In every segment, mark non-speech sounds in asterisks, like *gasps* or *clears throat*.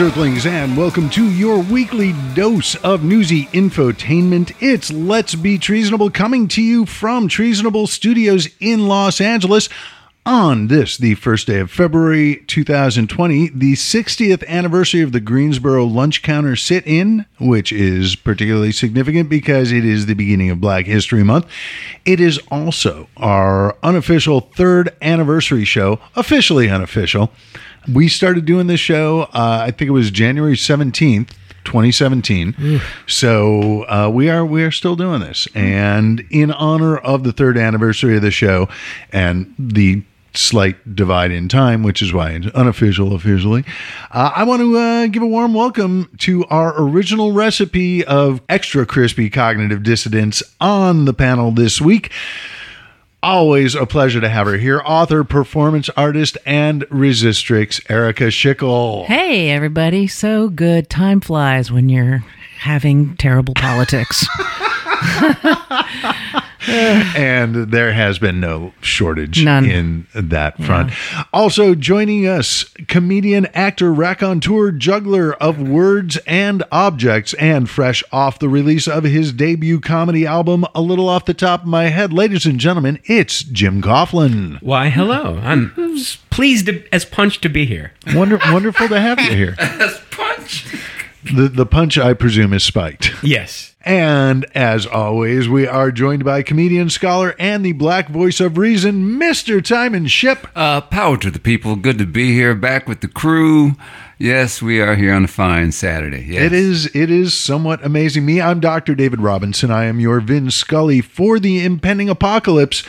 Earthlings, and welcome to your weekly dose of newsy infotainment. It's Let's Be Treasonable coming to you from Treasonable Studios in Los Angeles. On this, the first day of February 2020, the 60th anniversary of the Greensboro Lunch Counter Sit In, which is particularly significant because it is the beginning of Black History Month. It is also our unofficial third anniversary show, officially unofficial. We started doing this show, uh, I think it was January 17th. 2017. So uh, we are we are still doing this, and in honor of the third anniversary of the show and the slight divide in time, which is why it's unofficial officially. Uh, I want to uh, give a warm welcome to our original recipe of extra crispy cognitive dissidence on the panel this week. Always a pleasure to have her here. Author, performance artist, and Resistrix, Erica Schickel. Hey, everybody. So good. Time flies when you're having terrible politics. *laughs* *laughs* and there has been no shortage None. in that front. Also joining us, comedian, actor, raconteur, juggler of words and objects, and fresh off the release of his debut comedy album, A Little Off the Top of My Head, ladies and gentlemen, it's Jim Coughlin. Why, hello. I'm pleased to, as punch to be here. Wonder, wonderful to have you here. *laughs* As punch? The, the punch, I presume, is spiked. Yes. And as always, we are joined by comedian, scholar, and the black voice of reason, Mr. Timon Ship. Uh, power to the people. Good to be here, back with the crew. Yes, we are here on a fine Saturday. Yes. It is it is somewhat amazing. Me, I'm Dr. David Robinson. I am your Vin Scully for the impending apocalypse,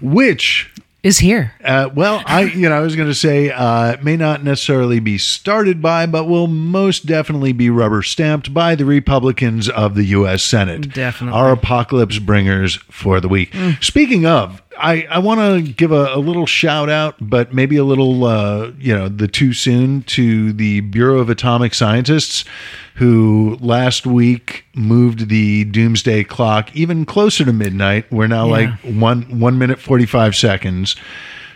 which Is here. uh, well, I you know I was going to say uh, may not necessarily be started by, but will most definitely be rubber stamped by the Republicans of the U.S. Senate. Definitely. our apocalypse bringers for the week. Speaking of. I, I want to give a, a little shout out, but maybe a little, uh, you know, the too soon to the Bureau of Atomic Scientists, who last week moved the doomsday clock even closer to midnight. We're now Yeah. like one one minute forty five seconds.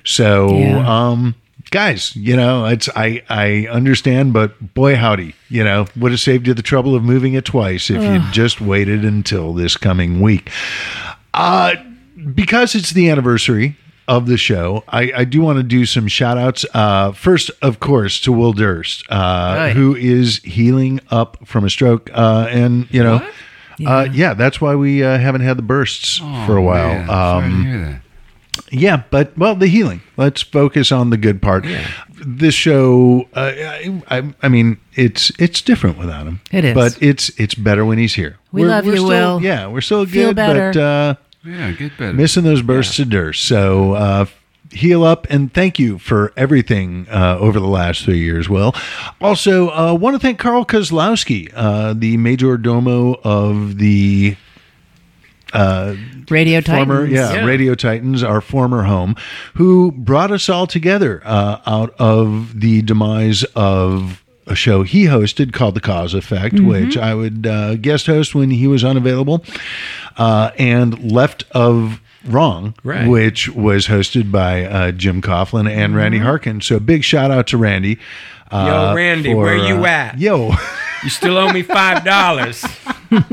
So, Yeah. um, guys, you know, it's I I understand, but boy howdy, you know, would have saved you the trouble of moving it twice if you'd just waited until this coming week. Uh because it's the anniversary of the show, I, I do want to do some shout outs. Uh, first, of course, to Will Durst, uh, Right. who is healing up from a stroke. Uh, and, you know, Uh, yeah, that's why we uh, haven't had the bursts for a while. Man, um, to hear that. yeah, but well, the healing. Let's focus on the good part. This show, uh, I, I, I mean, it's it's different without him. It is. but it's it's better when he's here. We love you, still, Will. Yeah, we're still Feel good, better. but uh, Yeah, get better. missing those bursts of Durst. So uh, heal up and thank you for everything uh, over the last three years, Will. Also, uh, want to thank Carl Kozlowski, uh, the major domo of the Radio former, Titans. yeah, Yeah. Radio Titans, our former home, who brought us all together uh, out of the demise of a show he hosted called The Cause Effect, Mm-hmm. which I would uh, guest host when he was unavailable, uh, and Left of Wrong, Right. which was hosted by uh, Jim Coughlin and Randy Mm-hmm. Harkin. So big shout out to Randy. uh, Yo, Randy, where you at? Yo. You still owe me five dollars. *laughs*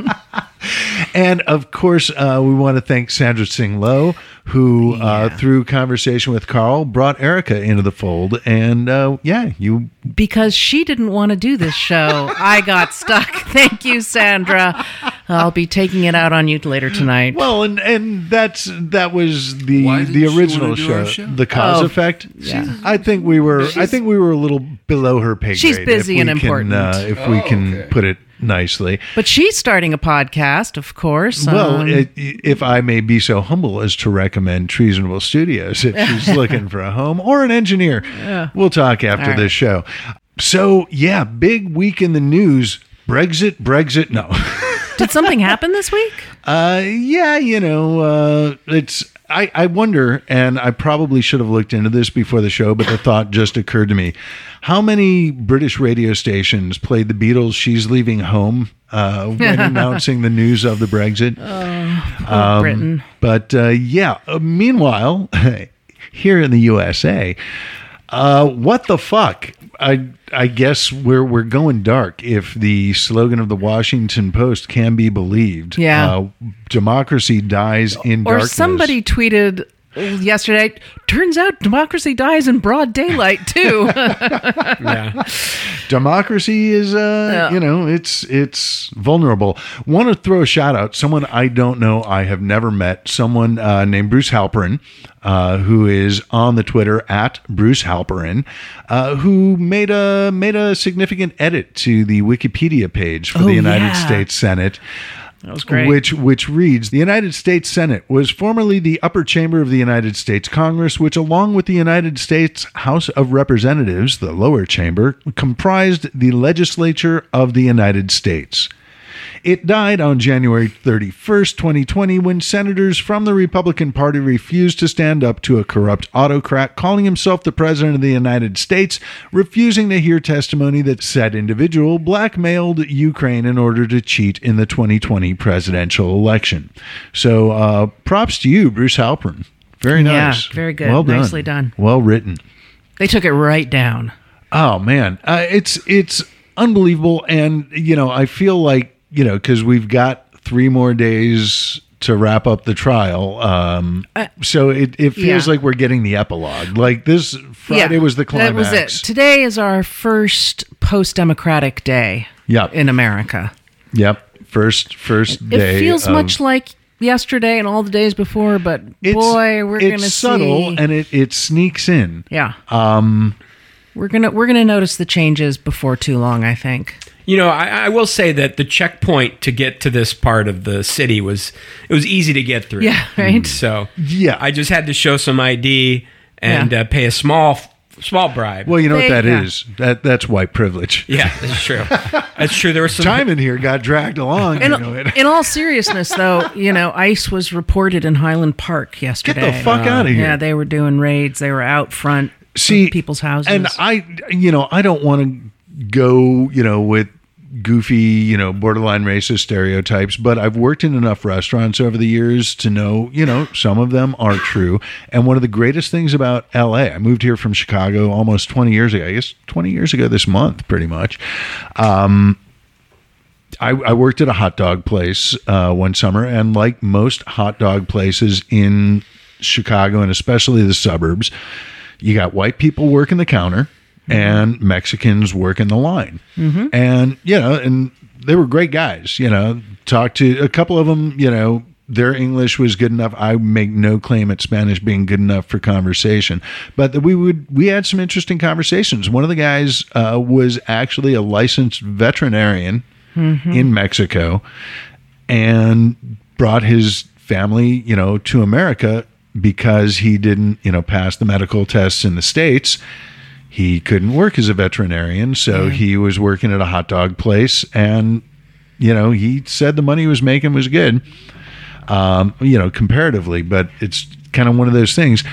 And of course, uh, we want to thank Sandra Tsing Loh, who, uh, through conversation with Carl, brought Erica into the fold. And uh, yeah, you. Because she didn't want to do this show, I got stuck. *laughs* Thank you, Sandra. I'll be taking it out on you later tonight. Well, and and that's that was the the original wanna show, show? the cause Oh, effect. yeah. I think we were. I think we were a little below her pay grade. She's busy and can, important. uh, if we Oh, can okay. put it nicely. But she's starting a podcast, of course. Well, um, it, if I may be so humble as to recommend Treasonable Studios if she's *laughs* looking for a home or an engineer, we'll talk after right. this show. So, yeah, big week in the news. Brexit, Brexit, no. *laughs* did something happen this week? uh, yeah, you know, uh, it's. I, I wonder, and I probably should have looked into this before the show, but the thought just occurred to me. How many British radio stations played the Beatles' She's Leaving Home uh, when *laughs* announcing the news of the Brexit? Oh, Britain. But uh, yeah, uh, meanwhile, *laughs* here in the USA, uh, what the fuck? I I guess we're we're going dark if the slogan of the Washington Post can be believed. Yeah. uh, democracy dies in Or darkness. somebody tweeted yesterday. Turns out democracy dies in broad daylight too. *laughs* Yeah. democracy is uh Yeah. you know it's it's vulnerable want to throw a shout out someone i don't know i have never met someone uh, named bruce halperin uh, who is on the twitter at bruce halperin uh, who made a made a significant edit to the wikipedia page for Oh, the united yeah. states senate that was great. which which reads the United States Senate was formerly the upper chamber of the United States Congress, which along with the United States House of Representatives, the lower chamber, comprised the legislature of the United States. It died on January 31st, 2020, when senators from the Republican Party refused to stand up to a corrupt autocrat calling himself the President of the United States, refusing to hear testimony that said individual blackmailed Ukraine in order to cheat in the 2020 presidential election. So, uh, props to you, Bruce Halpern. Very nice. Yeah, very good. Well done. Nicely done. Well written. they took it right down. Oh man, uh, it's it's unbelievable, and you know I feel like you know because we've got three more days to wrap up the trial, um, so it, it feels yeah. like we're getting the epilogue. Like this Friday was the climax. That was it. Today is our first post-democratic day. Yep. in America. Yep, first first day. It feels of- much like yesterday and all the days before, but boy, we're it's gonna subtle see. and it it sneaks in. yeah. Um, we're gonna we're gonna notice the changes before too long. I think. You know, I, I will say that the checkpoint to get to this part of the city was it was easy to get through. Yeah. Right. So Yeah. I just had to show some ID and Yeah. uh, pay a small small bribe. Well, you know what They- that yeah. is. That that's white privilege. yeah, that's true. That's true. There was some Time in here got dragged along. In, you know it. in all seriousness, though, you know, ICE was reported in Highland Park yesterday. Get the fuck out of here. Yeah, they were doing raids. They were out front see people's houses. and i you know i don't want to go you know with goofy you know borderline racist stereotypes but i've worked in enough restaurants over the years to know you know some of them are true. And one of the greatest things about la i moved here from chicago almost 20 years ago i guess 20 years ago this month pretty much. I, I worked at a hot dog place uh, one summer, and like most hot dog places in Chicago and especially the suburbs, you got white people working the counter Mm-hmm. and Mexicans working the line. Mm-hmm. And, you know, and they were great guys, you know, talked to a couple of them, you know, their English was good enough. I make no claim at Spanish being good enough for conversation, but we would we had some interesting conversations. One of the guys uh, was actually a licensed veterinarian mm-hmm. in Mexico, and brought his family, you know, to America because he didn't, you know, pass the medical tests in the states. He couldn't work as a veterinarian, so he was working at a hot dog place, and you know, he said the money he was making was good um, you know, comparatively, but it's kind of one of those things.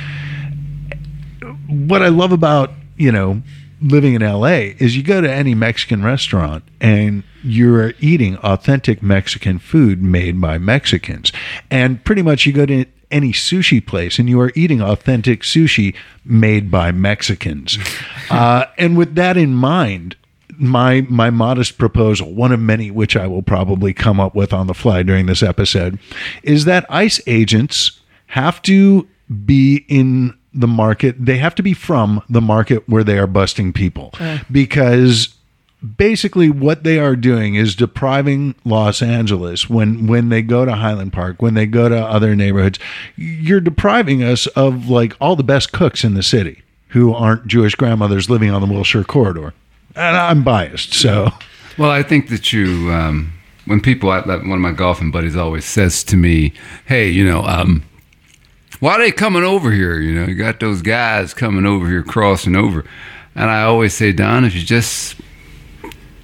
What I love about, you know, living in LA is you go to any Mexican restaurant and you're eating authentic Mexican food made by Mexicans. And pretty much you go to any sushi place and you are eating authentic sushi made by Mexicans. *laughs* uh, and with that in mind, my my modest proposal, one of many which I will probably come up with on the fly during this episode, is that ICE agents have to be in the market. They have to be from the market where they are busting people, because basically what they are doing is depriving Los Angeles when when they go to Highland Park, when they go to other neighborhoods, you're depriving us of like all the best cooks in the city who aren't Jewish grandmothers living on the Wilshire corridor. And I'm biased, so Well, I think that you, um, when people, I, one of my golfing buddies always says to me, "Hey, you know, um, why are they coming over here? You know, you got those guys coming over here, crossing over." And I always say, Don, if you just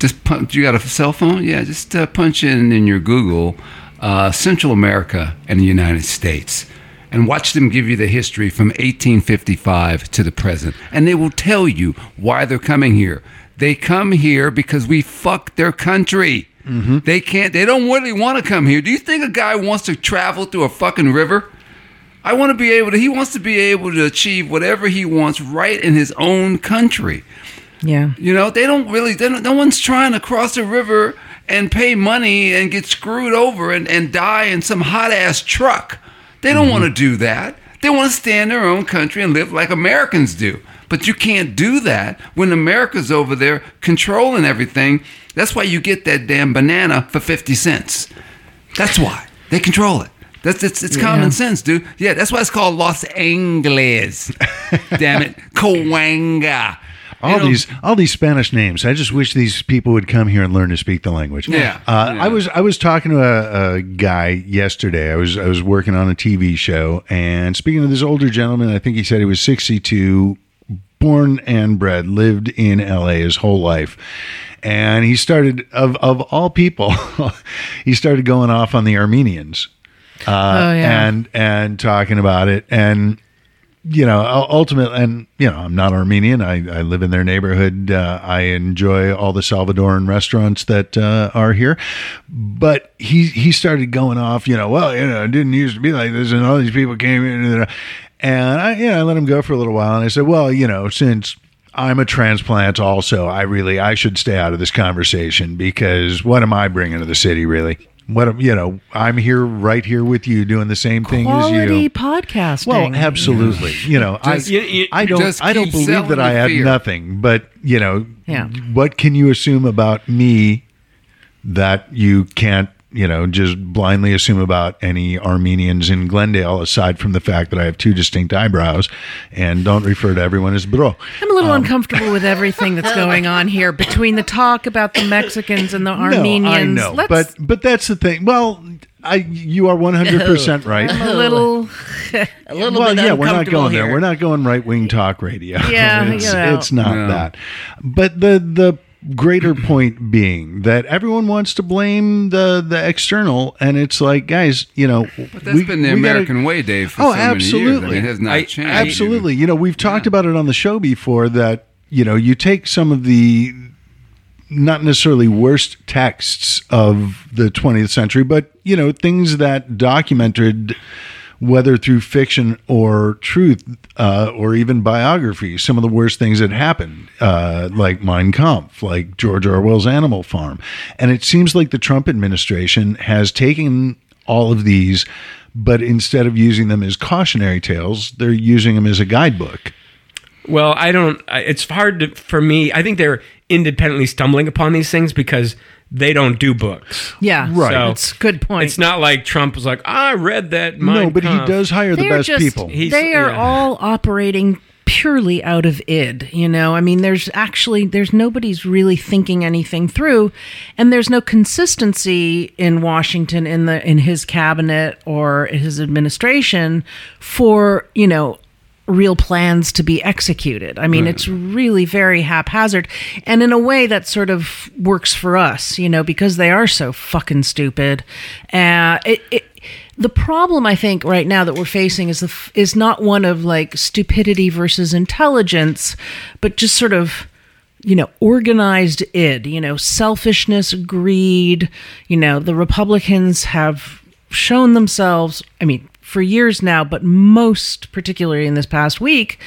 just punch, you got a cell phone? Yeah, just uh, punch in in your Google uh, Central America and the United States. And watch them give you the history from 1855 to the present. And they will tell you why they're coming here. They come here because we fucked their country. They can't, they don't really want to come here. Do you think a guy wants to travel through a fucking river? I want to be able to, he wants to be able to achieve whatever he wants right in his own country. Yeah. You know, they don't really. They don't, no one's trying to cross a river and pay money and get screwed over and, and die in some hot ass truck. They don't mm-hmm. want to do that. They want to stay in their own country and live like Americans do. But you can't do that when America's over there controlling everything. That's why you get that damn banana for 50 cents. That's why. They control it. That's it's, it's common sense, dude. Yeah, that's why it's called Los Angeles. *laughs* Damn it. Coanga. All You know- these all these Spanish names. I just wish these people would come here and learn to speak the language. Yeah. Uh, Yeah. I was I was talking to a, a guy yesterday. I was I was working on a TV show and speaking to this older gentleman. I think he said he was sixty two, born and bred, lived in L.A. his whole life. And he started of of all people, *laughs* he started going off on the Armenians oh yeah. and and talking about it and you know ultimately and you know i'm not armenian i, I live in their neighborhood uh, i enjoy all the salvadoran restaurants that uh, are here but he he started going off you know well you know it didn't used to be like this and all these people came in and i you know i let him go for a little while and i said well you know since I'm a transplant also. I really I should stay out of this conversation because what am I bringing to the city really? What you know, I'm here right here with you doing the same thing Quality as you. podcasting. Well, absolutely. You know, *laughs* Just- I You- you- I don't just I don't believe that I the have nothing, but you know, Yeah. what can you assume about me that you can't you know, just blindly assume about any Armenians in Glendale, aside from the fact that I have two distinct eyebrows and don't refer to everyone as bro. I'm a little um, uncomfortable with everything that's going on here between the talk about the Mexicans and the Armenians. *laughs* No, I know, Let's, but but that's the thing. Well, I you are one hundred percent *laughs* right. I'm a little. *laughs* A little well, bit yeah, we're not uncomfortable going there. We're not going right wing talk radio. Yeah, it's, you know. it's not No. that. But the the greater point being that everyone wants to blame the the external, and it's like, guys, you know, But that's been the American way, Dave, for Oh, so many years. I absolutely. mean, it has not I- changed. Absolutely. You know, we've talked about it on the show before that, you know, you take some of the not necessarily worst texts of the 20th century, but, you know, things that documented whether through fiction or truth uh, or even biography, some of the worst things that happened, uh, like Mein Kampf, like George Orwell's Animal Farm. And it seems like the Trump administration has taken all of these, but instead of using them as cautionary tales, they're using them as a guidebook. Well, I don't. It's hard to, for me. I think they're independently stumbling upon these things because they don't do books. Yeah, Right. So That's good point. It's not like Trump was like, I read that. no, Mein but he does hire the They're best just- people. He's- they are yeah. all operating purely out of id you know i mean there's actually there's nobody's really thinking anything through and there's no consistency in washington in the in his cabinet or his administration for you know real plans to be executed. I mean, it's really very haphazard and in a way that sort of works for us, you know, because they are so fucking stupid. Uh, it, it, the problem I think right now that we're facing is the f- is not one of like stupidity versus intelligence, but just sort of you know, organized id, you know, selfishness, greed. You know, the Republicans have shown themselves, I mean, for years now, but most particularly in this past week,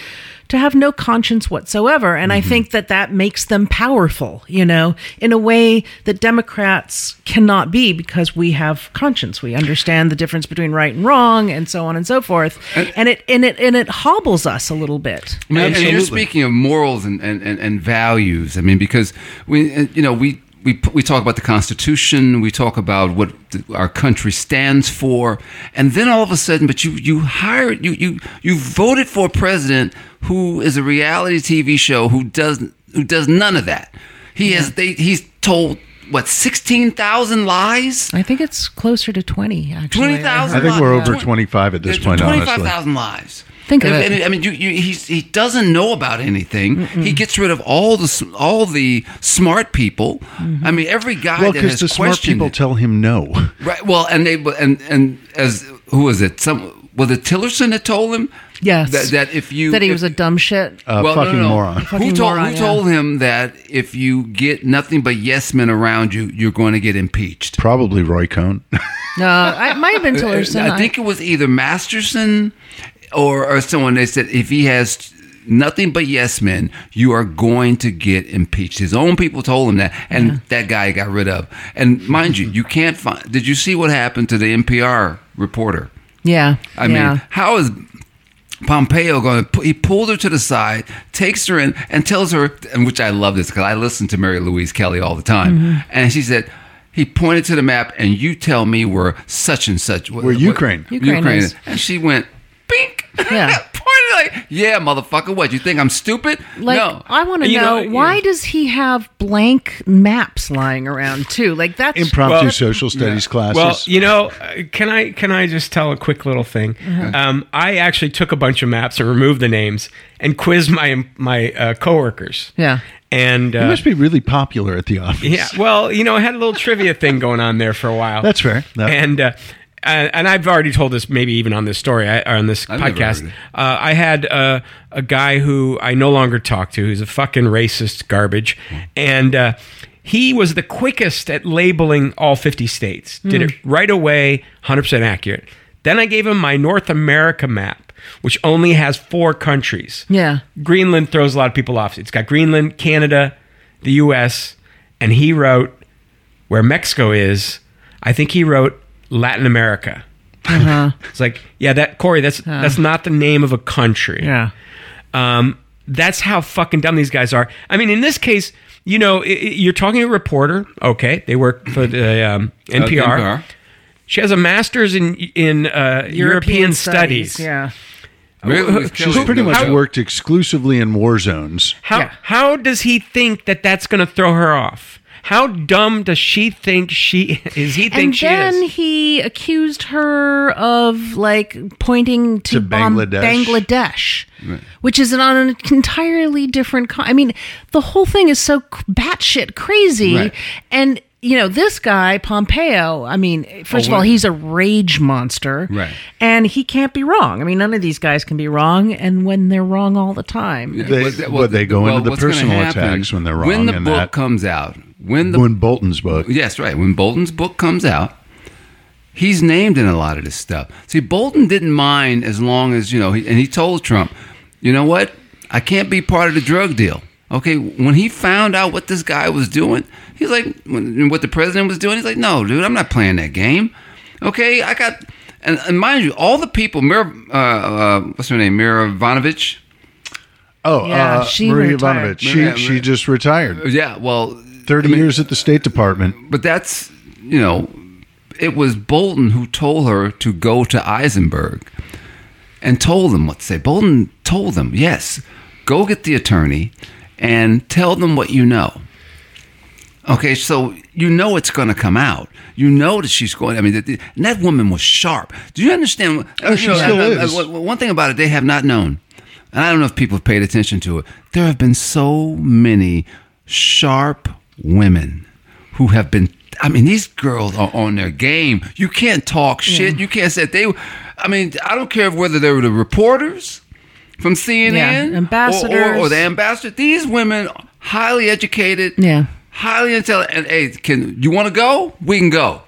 to have no conscience whatsoever. And I think that that makes them powerful, you know, in a way that Democrats cannot be because we have conscience. We understand the difference between right and wrong and so on and so forth. And it and it and it hobbles us a little bit. I mean, and you're speaking of morals and, and, and, and values. I mean, because we, uh, you know, we, we, we talk about the Constitution, we talk about what the, our country stands for, and then all of a sudden, but you you hired you you you voted for a president who is a reality TV show who does who does none of that. He has they he's told what sixteen thousand lies. I think it's closer to 20, actually. 20,000 I think we're lies. over 25 at this point, Twenty-five honestly. thousand lies. Think of And- it. and, I mean, you, you, he's, he doesn't know about anything. He gets rid of all the all the smart people. I mean, every guy Well, because the smart people it- tell him no. *laughs* right? Well, and they and and as who was it? Some was it Tillerson that told him? Yes. that, that if you that he if- was a dumb shit. A fucking moron. Who told moron, who yeah. told him that if you get nothing but yes men around you, you're going to get impeached? Probably Roy Cohn. *laughs* No, Uh, it might have been *laughs* Tillerson. I think it was either Masterson or, or someone. They said if he has nothing but yes men, you are going to get impeached. His own people told him that, and that guy got rid of. And mind you, you can't find. Did you see what happened to the NPR reporter? Yeah. I yeah. mean, how is Pompeo going to? He pulled her to the side, takes her in, and tells her, and which I love this because I listen to Mary Louise Kelly all the time, Mm-hmm. and she said. He pointed to the map, and you tell me where such and such. Where Ukraine. Ukraine is. and she went, "Bink." Yeah. *laughs* pointed like, "Yeah, motherfucker. What you think I'm stupid? Like, no, I want to You know, know, why yeah. does he have blank maps lying around too? Like that's Impromptu Well- social studies classes. Well, you know, uh, can I can I just tell a quick little thing? Mm-hmm. Um, I actually took a bunch of maps and removed the names and quizzed my my uh, coworkers. Yeah. and you uh, must be really popular at the office. yeah, well, you know, I had a little trivia thing going on there for a while. That's fair. That- and uh, and and I've already told this, maybe even on this story, or on this I've podcast. Uh, I had uh, a guy who I no longer talk to, who's a fucking racist garbage, and uh, he was the quickest at labeling all 50 states. Did it right away, 100% accurate. Then I gave him my North America map, which only has four countries. Yeah. Greenland throws a lot of people off. It's got Greenland, Canada, the U.S., and he wrote where Mexico is. I think he wrote Latin America. Uh-huh. *laughs* It's like, yeah, that Corey, that's that's not the name of a country. Yeah. Um, that's how fucking dumb these guys are. I mean, in this case, you know, i- i- you're talking to a reporter. Okay, they work for the um, Uh, NPR. She has a master's in in uh, European, studies. Yeah. Mary Louise She's pretty much How- worked exclusively in war zones. How Yeah. how does he think that that's going to throw her off? How dumb does she think she *laughs* is? He think she is. And then he accused her of like pointing to, To bomb Bangladesh. Bangladesh, which is on an entirely different. Con- I mean, the whole thing is so c- batshit crazy. Right. And you know, this guy Pompeo. I mean, first of Oh, all, he's a rage monster, Right. And he can't be wrong. I mean, none of these guys can be wrong, and when they're wrong all the time. They, Well, well, they go well, into the what's gonna personal happen attacks when they're wrong. When the and book that, comes out, when the when Bolton's book. Yes, right. When Bolton's book comes out, he's named in a lot of this stuff. See, Bolton didn't mind as long as, you know, he, and he told Trump, you know what? I can't be part of the drug deal. Okay, when he found out what this guy was doing, he's like, when, what the president was doing, he's like, no, dude, I'm not playing that game. Okay, I got, and, and mind you, all the people, Mira, uh, uh, what's her name, Mira Ivanovich, Oh, Yeah, uh, she Maria retired. Ivanovich. She, Maria- she just retired. yeah, well, 30 I mean- years at the State Department. but that's you know it was bolton who told her to go to eisenberg and told them what to say. Bolton told them yes go get the attorney and tell them what you know. Okay so you know it's going to come out. You know that she's going i mean that, that woman was sharp. Do you understand Oh, she you know, still I- I- is. I- one thing about it they have not known. And i don't know if people have paid attention to it. There have been so many sharp women who have been I mean these girls are on their game. You can't talk shit. You can't say they I mean I don't care whether they were the reporters from CNN Yeah, or- or, ambassadors. or the ambassador. These women highly educated, Yeah. highly intelligent and hey, can you want to go? We can go.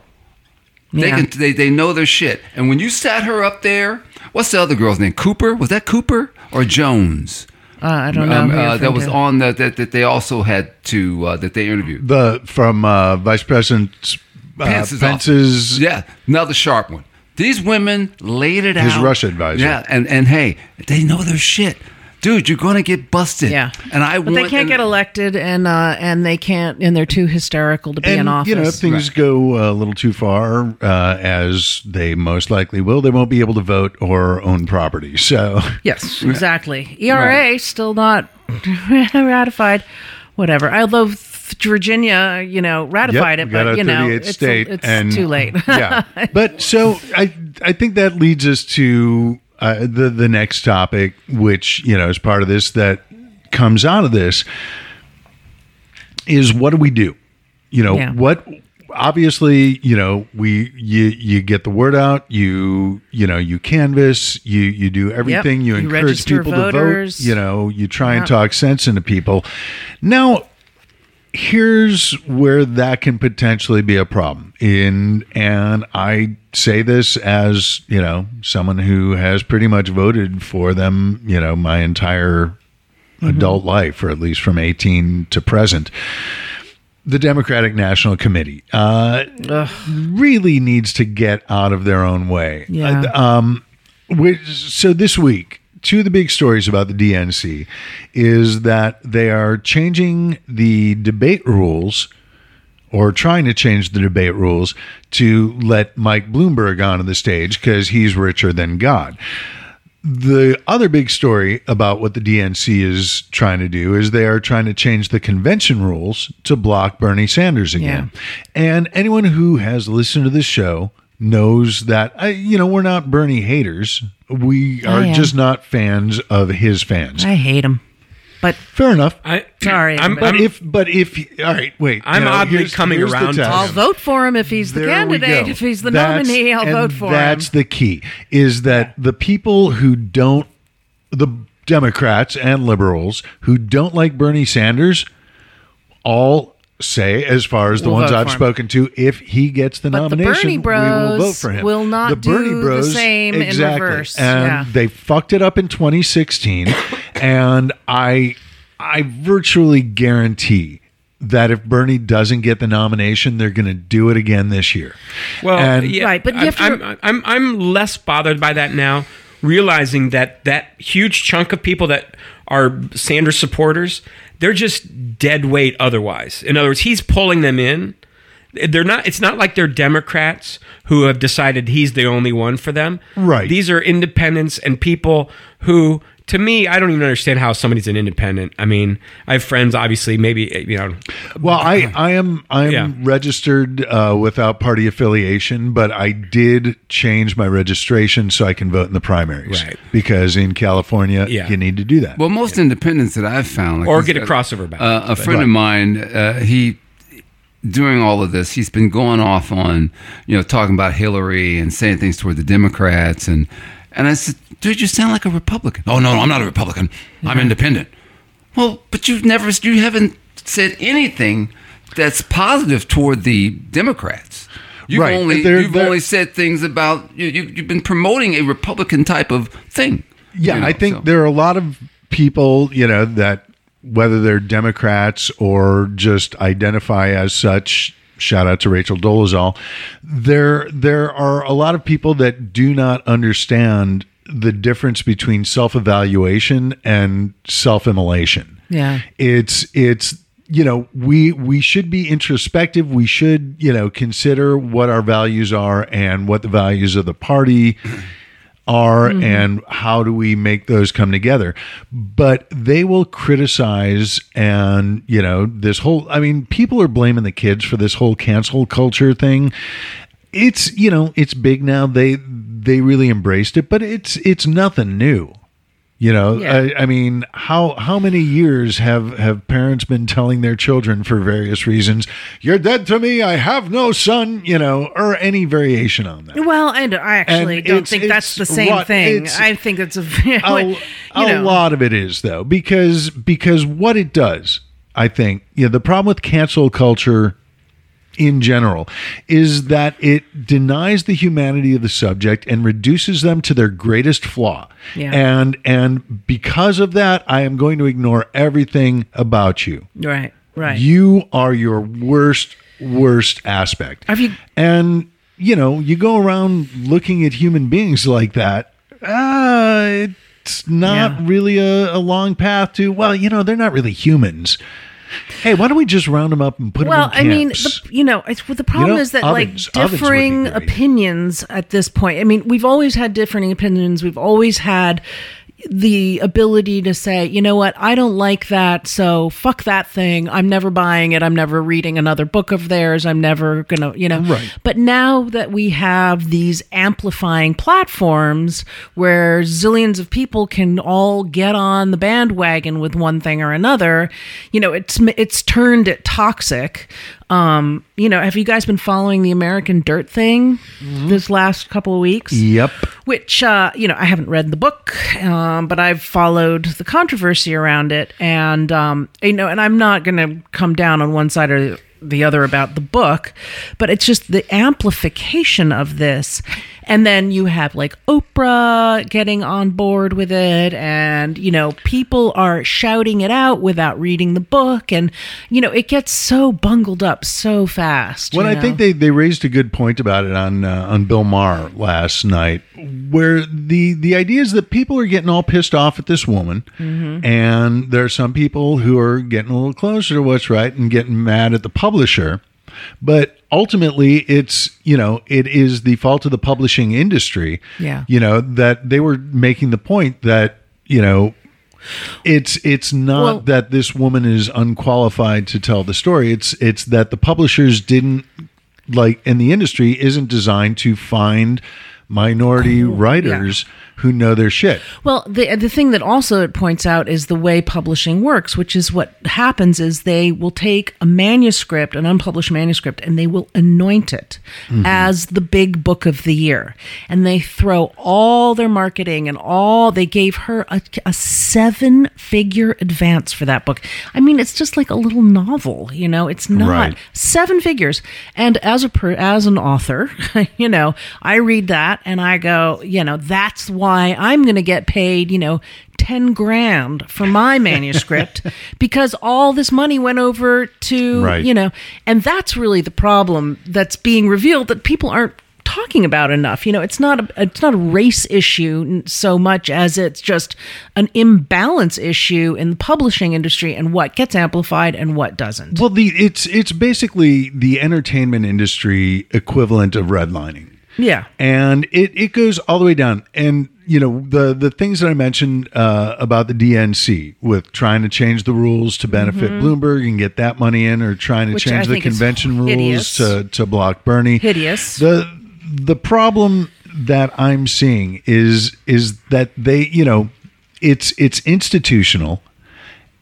They Yeah. can they, they know their shit. And when you sat her up there, what's the other girl's name? Cooper? Was that Cooper or Jones? Uh, I don't know. Um, who uh, that was to. on the, that that they also had to uh, that they interviewed. The From uh, Vice President uh, Pence's Pence's. yeah, another sharp one. These women laid it His out. His Russia advisor. Yeah, and and hey, they know their shit, dude. You're gonna get busted. Yeah, and I but want, they can't and- get elected, and uh, and they can't, and they're too hysterical to be in And, office. you know, if things Right. go a little too far, uh, as they most likely will, they won't be able to vote or own property. So, *laughs* yes, exactly. ERA still not *laughs* ratified. Whatever. Although th- Virginia, you know, ratified Yep, it, but you know, it's, state it's and too late. *laughs* yeah. But so I I think that leads us to uh, the the next topic, which you know is part of this that comes out of this is what do we do? You know Yeah. what. Obviously, you know we you you get the word out. You you know you canvas. You you do everything. You, You encourage people voters. to vote. You know you try and talk sense into people. Now here's where that can potentially be a problem in and i say this as you know someone who has pretty much voted for them you know my entire adult life, or at least from 18 to present. The Democratic National Committee uh, really needs to get out of their own way. Yeah. Uh, um, which, so this week, two of the big stories about the DNC is that they are changing the debate rules or trying to change the debate rules to let Mike Bloomberg onto the stage because he's richer than God. The other big story about what the DNC is trying to do is they are trying to change the convention rules to block Bernie Sanders again. And anyone who has listened to this show knows that I, you know we're not Bernie haters. We are am. just not fans of his fans. I hate him. But Fair enough. I, Sorry, I'm, but But I'm- if but if all right, wait. I'm no, oddly here's- coming here's the around to test. I'll vote for him if he's the There we candidate. go. If he's the That's- nominee, I'll and vote for him. That's him. the key. Is that the people who don't the Democrats and liberals who don't like Bernie Sanders all say, as far as the We'll ones I've him. spoken to, if he gets the But the nomination, Bernie we will Bros vote for him. will not the Bernie do the Bros, same in exactly. reverse. And Yeah. they fucked it up in 2016, *coughs* and I, I virtually guarantee. That if Bernie doesn't get the nomination, they're going to do it again this year. Well, And- yeah, Right, but you I'm, to- I'm, I'm, I'm less bothered by that now, realizing that that huge chunk of people that are Sanders supporters, they're just dead weight otherwise. In other words, he's pulling them in. They're not. It's not like they're Democrats who have decided he's the only one for them. Right. These are independents and people who, to me, I don't even understand how somebody's an independent. I mean, I have friends, obviously, maybe you know, Well, I, I am I am Yeah. registered uh, without party affiliation, but I did change my registration so I can vote in the primaries. Right. Because in California, Yeah. you need to do that. Well, most independents that I've found, like or get a crossover ballot. Uh, a friend of mine, uh, he during all of this, he's been going off on you know talking about Hillary and saying things toward the Democrats, and and I said, dude, you sound like a Republican. Oh no, no, I'm not a Republican. I'm independent. Well, but you've never, you haven't said anything that's positive toward the Democrats. You've Right. only They're- you've they're- only said things about you, you. You've been promoting a Republican type of thing. yeah, you know, I think so. there are a lot of people, you know, that whether they're Democrats or just identify as such. Shout out to Rachel Dolezal. There, there are a lot of people that do not understand the difference between self-evaluation and self-immolation. Yeah. it's it's you know we we should be introspective we should you know consider what our values are and what the values of the party are mm-hmm. and how do we make those come together. But they will criticize and you know this whole i mean people are blaming the kids for this whole cancel culture thing. It's you know it's big now. They they really embraced it but it's it's nothing new you know Yeah. I, I mean how how many years have have parents been telling their children for various reasons you're dead to me i have no son you know or any variation on that Well, and I actually And don't think that's the same rot- thing. I think it's a, *laughs* a, a lot of it is though because because what it does i think you know the problem with cancel culture in general is that it denies the humanity of the subject and reduces them to their greatest flaw Yeah. and and because of that i am going to ignore everything about you Right. Right. you are your worst worst aspect Have you- and you know you go around looking at human beings like that uh, it's not Yeah. really a, a long path to well you know they're not really humans hey why don't we just round them up and put well, them Well, I mean, the, you know, well, the problem know, is that ovens- like ovens would be differing opinions at this point. I mean, we've always had differing opinions. We've always had the ability to say, you know what, I don't like that, so fuck that thing. I'm never buying it. I'm never reading another book of theirs. I'm never gonna, you know. Right. But now that we have these amplifying platforms where zillions of people can all get on the bandwagon with one thing or another, you know, it's it's turned it toxic. Um, you know, have you guys been following the American Dirt thing this last couple of weeks? yep. Which uh, you know I haven't read the book, um, but I've followed the controversy around it, and um, you know, and I'm not going to come down on one side or the other about the book, but it's just the amplification of this, And then you have like Oprah getting on board with it, and you know, people are shouting it out without reading the book, and you know, it gets so bungled up so fast. Well, I know? think they, they raised a good point about it on uh, on Bill Maher last night, where the the idea is that people are getting all pissed off at this woman, Mm-hmm. and there are some people who are getting a little closer to what's right and getting mad at the publisher. But ultimately, it's you know it is the fault of the publishing industry. Yeah. you know that they were making the point that you know it's it's not Well- that this woman is unqualified to tell the story. It's it's that the publishers didn't like and the industry isn't designed to find minority writers who know their shit. Well, the the thing that also it points out is the way publishing works, which is what happens is they will take a manuscript, an unpublished manuscript, and they will anoint it mm-hmm. as the big book of the year, and they throw all their marketing and all they gave her a, a seven figure advance for that book. I mean, it's just like a little novel, you know. It's not Right. seven figures. And as a per, as an author, *laughs* you know, I read that and I go, you know, that's why I'm going to get paid, you know, 10 grand for my *laughs* manuscript because all this money went over to, Right. you know, and that's really the problem that's being revealed that people aren't talking about enough. You know, it's not a it's not a race issue so much as it's just an imbalance issue in the publishing industry and what gets amplified and what doesn't. Well, the it's it's basically the entertainment industry equivalent of redlining. Yeah. and it, it goes all the way down and you know the the things that i mentioned uh, about the dnc with trying to change the rules to benefit bloomberg and get that money in or trying to Mm-hmm. Which change the convention rules to, to block bernie Hideous. the the problem that i'm seeing is is that they you know it's it's institutional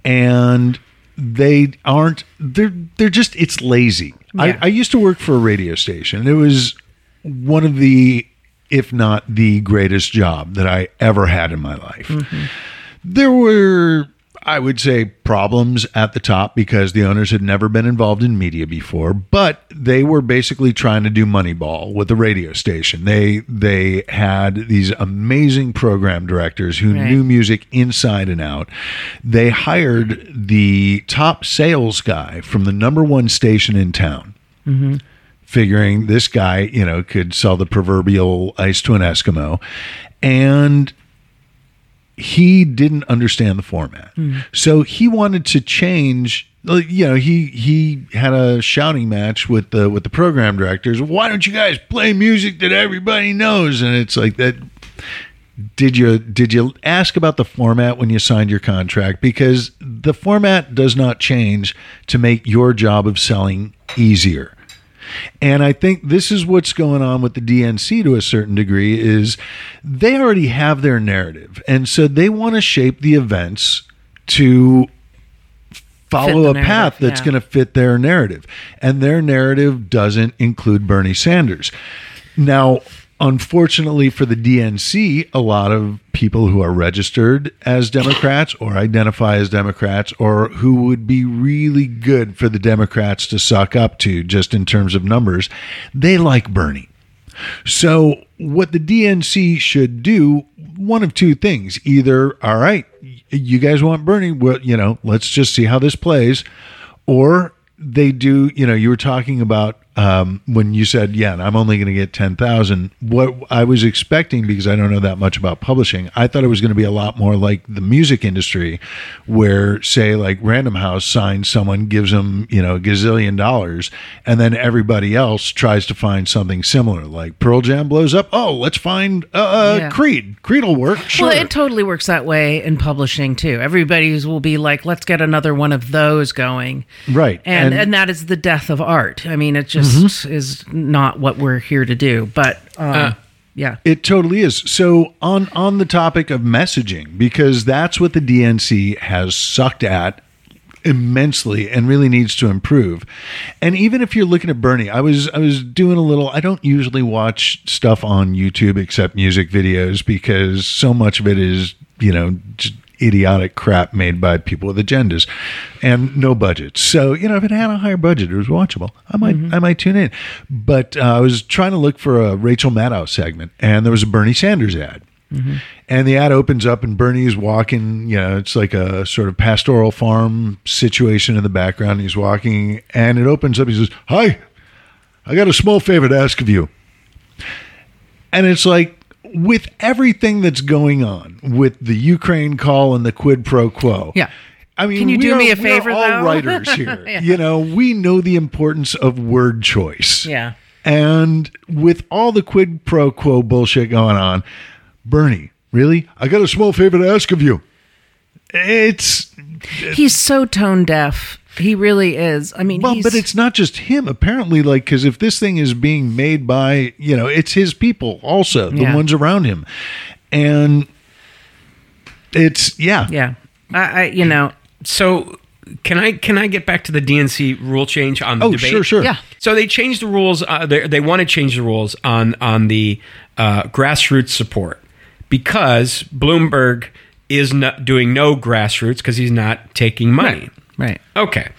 and they aren't they're they're just it's lazy Yeah. I, I used to work for a radio station it was one of the if not the greatest job that i ever had in my life. There were i would say problems at the top because the owners had never been involved in media before but they were basically trying to do moneyball with the radio station. They they had these amazing program directors who Right. knew music inside and out. They hired the top sales guy from the number one station in town mm-hmm. Figuring this guy, you know, could sell the proverbial ice to an Eskimo. And he didn't understand the format. Hmm. So he wanted to change uh, you know, he he had a shouting match with the with the program directors. Why don't you guys play music that everybody knows? And it's like that did you did you ask about the format when you signed your contract because the format does not change to make your job of selling easier and i think this is what's going on with the dnc to a certain degree is they already have their narrative. And so they want to shape the events to follow a path that's yeah. going to fit their narrative. And their narrative doesn't include bernie sanders. Now, unfortunately for the DNC, a lot of people who are registered as Democrats or identify as Democrats or who would be really good for the Democrats to suck up to just in terms of numbers, they like Bernie. So, what the DNC should do, one of two things. Either, all right, you guys want Bernie, well, you know, let's just see how this plays. Or they do, you know, you were talking about um, when you said, yeah, I'm only going to get 10,000. What I was expecting, because I don't know that much about publishing, I thought it was going to be a lot more like the music industry, where, say, like Random House signs someone, gives them, you know, a gazillion dollars, and then everybody else tries to find something similar. Like Pearl Jam blows up. Oh, let's find uh, uh, Yeah. Creed. Creed will work. Sure. Well, it totally works that way in publishing too. Everybody's will be like, let's get another one of those going. right. And and, that is the death of art. I mean, it just Mm-hmm. is not what we're here to do. But um, yeah. It totally is. So on on the topic of messaging, because that's what the DNC has sucked at immensely and really needs to improve. And even if you're looking at Bernie, I was I was doing a little I don't usually watch stuff on YouTube except music videos because so much of it is, you know, just idiotic crap made by people with agendas and no budget. So you know, if it had a higher budget, it was watchable. I might I might tune in. But uh, I was trying to look for a Rachel Maddow segment, and there was a Bernie Sanders ad. And the ad opens up, and Bernie is walking. You know, it's like a sort of pastoral farm situation in the background. He's walking, and it opens up. He says, "Hi, I got a small favor to ask of you." And it's like, with everything that's going on with the Ukraine call and the quid pro quo. Yeah. I mean, Can you do are- me a favor, all though? writers *laughs* here. Yeah. You know, we know the importance of word choice. Yeah. And with all the quid pro quo bullshit going on, Bernie, really? I got a small favor to ask of you. It's He's so tone deaf. He really is. I mean, well, he's, but it's not just him. Apparently, like because if this thing is being made by you know, it's his people also, the Yeah. ones around him, and it's yeah, yeah. I, I you know, So can I can I get back to the DNC rule change on the Oh, debate? sure, sure. Yeah. So they changed the rules. Uh, they they want to change the rules on on the uh, grassroots support because Bloomberg is not doing no grassroots because he's not taking money. right. Okay.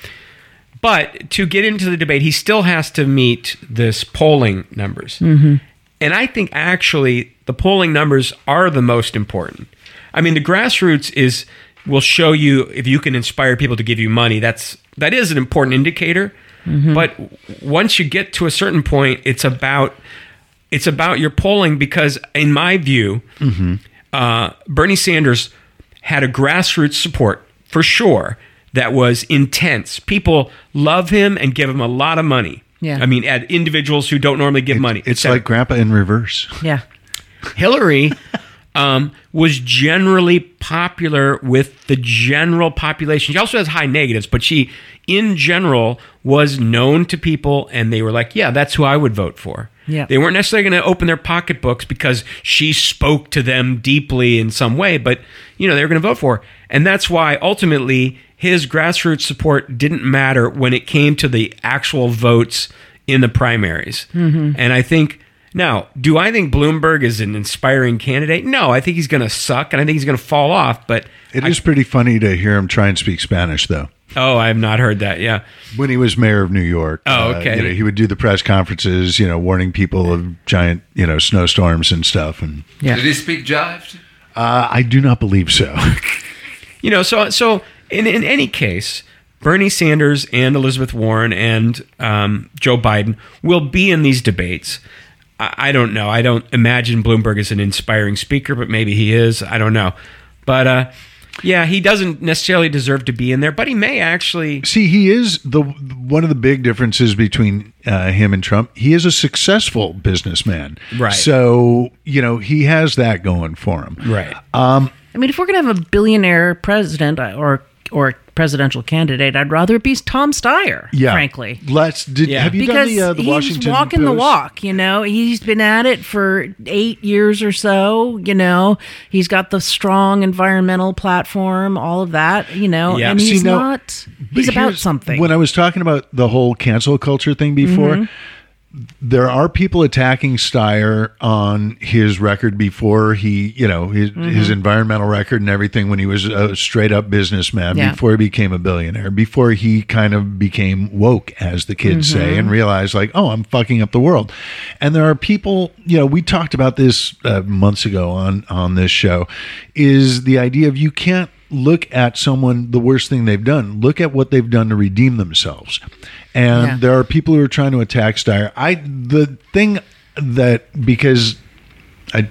But to get into the debate, he still has to meet this polling numbers. Mm-hmm. And I think actually the polling numbers are the most important. I mean, the grassroots is will show you if you can inspire people to give you money. That's that is an important indicator. Mm-hmm. But once you get to a certain point, it's about it's about your polling because, in my view, mm-hmm. uh, Bernie Sanders had a grassroots support for sure that was intense. People love him and give him a lot of money. Yeah. I mean, at individuals who don't normally give money. It's like Grandpa in reverse. Yeah. Hillary um, was generally popular with the general population. She also has high negatives, but she, in general, was known to people, and they were like, "Yeah, that's who I would vote for." Yeah. They weren't necessarily going to open their pocketbooks because she spoke to them deeply in some way, but you know they were going to vote for, her. and that's why ultimately his grassroots support didn't matter when it came to the actual votes in the primaries. And I think now, do I think Bloomberg is an inspiring candidate? No, I think he's going to suck, and I think he's going to fall off. But It is pretty funny to hear him try and speak Spanish, though. oh, I have not heard that. Yeah. When he was mayor of New York, Oh, uh, okay. you know, he would do the press conferences, you know, warning people of giant, you know, snowstorms and stuff. And Yeah. Did he speak jive? uh, I do not believe so. *laughs* You know, so so in in any case, Bernie Sanders and Elizabeth Warren and um, Joe Biden will be in these debates. I, I don't know. I don't imagine Bloomberg is an inspiring speaker, but maybe he is. I don't know. But uh, yeah, he doesn't necessarily deserve to be in there, but he may actually. See, he is the one of the big differences between uh, him and Trump. He is a successful businessman, Right. So you know he has that going for him, Right. I mean, if we're gonna have a billionaire president uh, or or presidential candidate, I'd rather it be Tom Steyer. Yeah, frankly. Let's. Did, Yeah. Have you because done the, uh, the he's Washington walking the walk, you know. He's been at it for eight years or so, you know. He's got the strong environmental platform, all of that, you know. Yeah. And See, he's now- not. He's about something. When I was talking about the whole cancel culture thing before, Mm-hmm. There are people attacking Steyer on his record before he, you know, his, Mm-hmm. his environmental record and everything when he was a straight up businessman, Yeah. before he became a billionaire, before he kind of became woke, as the kids Mm-hmm. say, and realized, like, oh, I'm fucking up the world. And there are people, you know, we talked about this uh, months ago on, on this show, is the idea of you can't look at someone the worst thing they've done look at what they've done to redeem themselves and Yeah. there are people who are trying to attack Steyer. I the thing that because I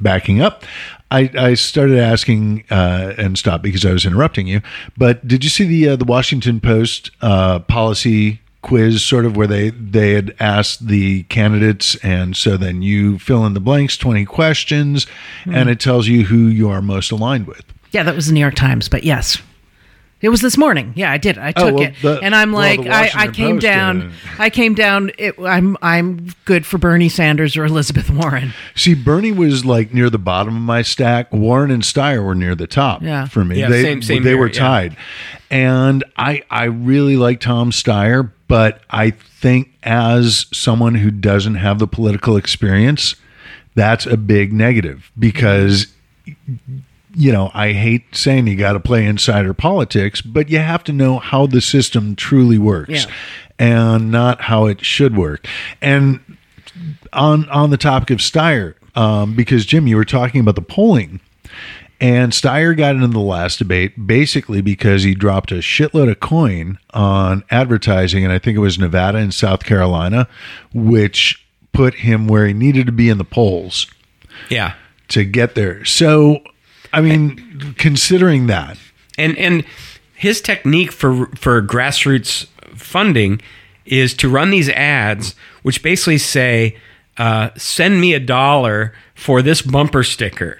backing up, I, I started asking uh, and stopped because I was interrupting you. But did you see the uh, the Washington Post uh, policy quiz, sort of where they they had asked the candidates, and so then you fill in the blanks, twenty questions, and it tells you who you are most aligned with. yeah, that was the New York Times, but yes. It was this morning. Yeah, I did. I Oh, took well, it, the- and I'm like, the I, I came Post, down. I came down. It, I'm I'm good for Bernie Sanders or Elizabeth Warren. See, Bernie was like near the bottom of my stack. Warren and Steyer were near the top Yeah. for me. Yeah, they same- same they here, were yeah. tied. And I I really like Tom Steyer, but I think as someone who doesn't have the political experience, that's a big negative because you know, I hate saying you got to play insider politics, but you have to know how the system truly works Yeah. and not how it should work. And on on the topic of Steyer, um, because Jim, you were talking about the polling, and Steyer got into the last debate basically because he dropped a shitload of coin on advertising, and I think it was Nevada and South Carolina, which put him where he needed to be in the polls Yeah. to get there. So, I mean, considering that, and and his technique for for grassroots funding is to run these ads which basically say uh, send me a dollar for this bumper sticker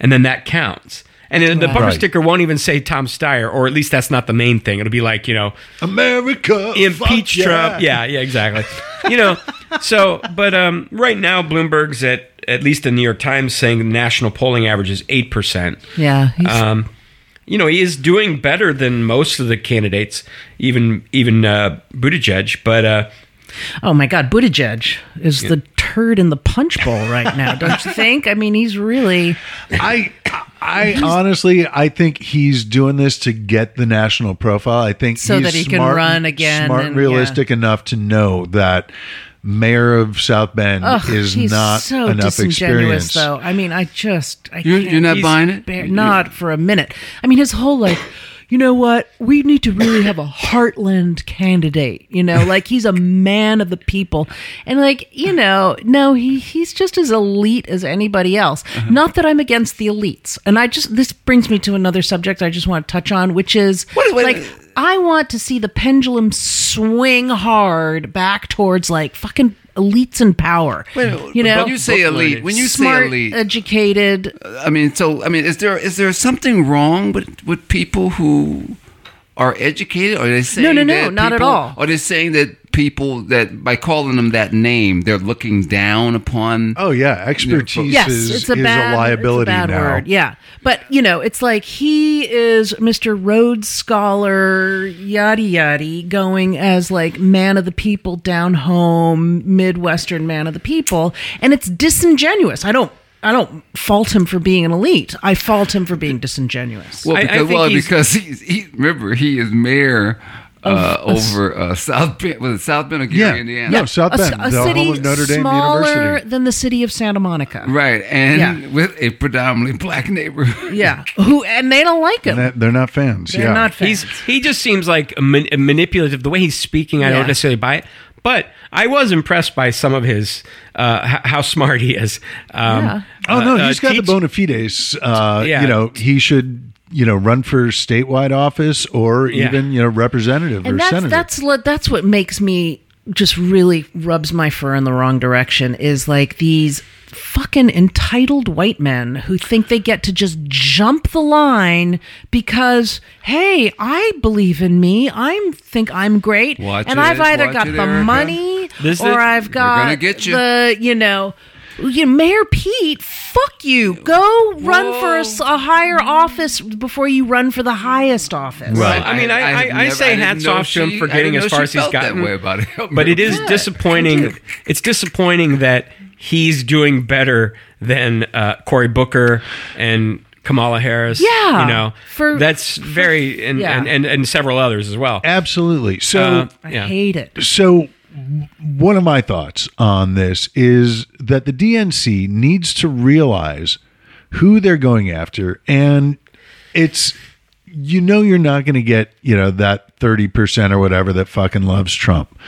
and then that counts and then the bumper Right. sticker won't even say Tom Steyer, or at least that's not the main thing. It'll be like, you know, America impeach fuck Trump. Yeah, yeah, exactly. you know, so but um, right now Bloomberg's at at least the New York Times saying the national polling average is eight percent. Yeah. He's, Um, you know, he is doing better than most of the candidates, even even uh, Buttigieg. But uh, oh my God, Buttigieg is the turd in the punch bowl right now, don't you think? I mean, he's really. I I honestly I think he's doing this to get the national profile. I think So he's that he can run again smart, and- and realistic enough to know that mayor of South Bend Ugh, is not so enough disingenuous, experience. though. I mean, I just I You're- can't you're not buying it? bear- not for a minute. I mean, his whole like, you know what? We need to really have a heartland candidate. You know, like he's a man of the people, and like you know, no, he he's just as elite as anybody else. Uh-huh. Not that I'm against the elites, and I just this brings me to another subject I just want to touch on, which is What- what- like. I want to see the pendulum swing hard back towards like fucking elites in power. you know, when you say elite, when you smart, say elite, educated. I mean, so I mean, is there is there something wrong with with people who are educated? Or are they saying no, no, that not at all. Are they saying that people that by calling them that name, they're looking down upon? Oh yeah, expertise Yes, is, it's a is bad a liability it's a bad now. word. Yeah, but you know, it's like he is Mr. Rhodes Scholar, yada yada, going as like man of the people, down home, midwestern man of the people, and it's disingenuous. I don't. I don't fault him for being an elite. I fault him for being disingenuous. Well, I- I because, think well, he's- because he's, he remember he is mayor uh, over uh, South Bend, was it South Bend or Gary, Yeah. Indiana? No, South a, Bend, a the city home of Notre Dame smaller University. than the city of Santa Monica. Right, and Yeah. with a predominantly black neighborhood. Yeah, who and they don't like him. And that- they're not fans. They're yeah. not fans. he's he just seems like man- manipulative. The way he's speaking, I Yeah. don't necessarily buy it. But I was impressed by some of his uh, h- how smart he is. Um, Yeah. Oh no, uh, he's got the bona fides. Uh, Yeah. You know, he should you know run for statewide office or Yeah. even you know representative or and that's senator. that's that's what makes me just really rubs my fur in the wrong direction is like these fucking entitled white men who think they get to just jump the line because hey I believe in me I think I'm great Watch and it, I've either got it, the Erica. money This or is- I've got get you. the you know you Mayor Pete, fuck you. Go run for a higher office before you run for the highest office. Well, I mean, I- I- have I say didn't hats know off to him she- for getting as far as he's felt that gotten. way about it. but it is Yeah, disappointing. It's disappointing that he's doing better than uh, Cory Booker and Kamala Harris. Yeah, you know, for- that's very and, yeah. and, and and several others as well. Absolutely. So Uh, I Yeah. hate it. So, one of my thoughts on this is that the DNC needs to realize who they're going after, and it's you know you're not going to get you know that thirty percent or whatever that fucking loves Trump,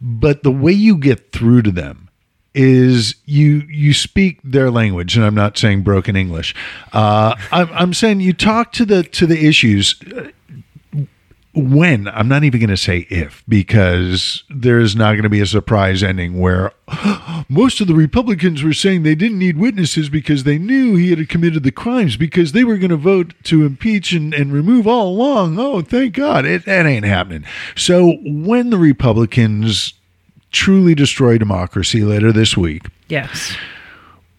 but the way you get through to them is you you speak their language and i'm not saying broken english. Uh, I'm, I'm saying you talk to the to the issues when i'm not even going to say if because there's not going to be a surprise ending where *gasps* most of the republicans were saying they didn't need witnesses because they knew he had committed the crimes because they were going to vote to impeach and, and remove all along. Oh thank god. It, that ain't happening. So when the republicans truly destroy democracy later this week Yes.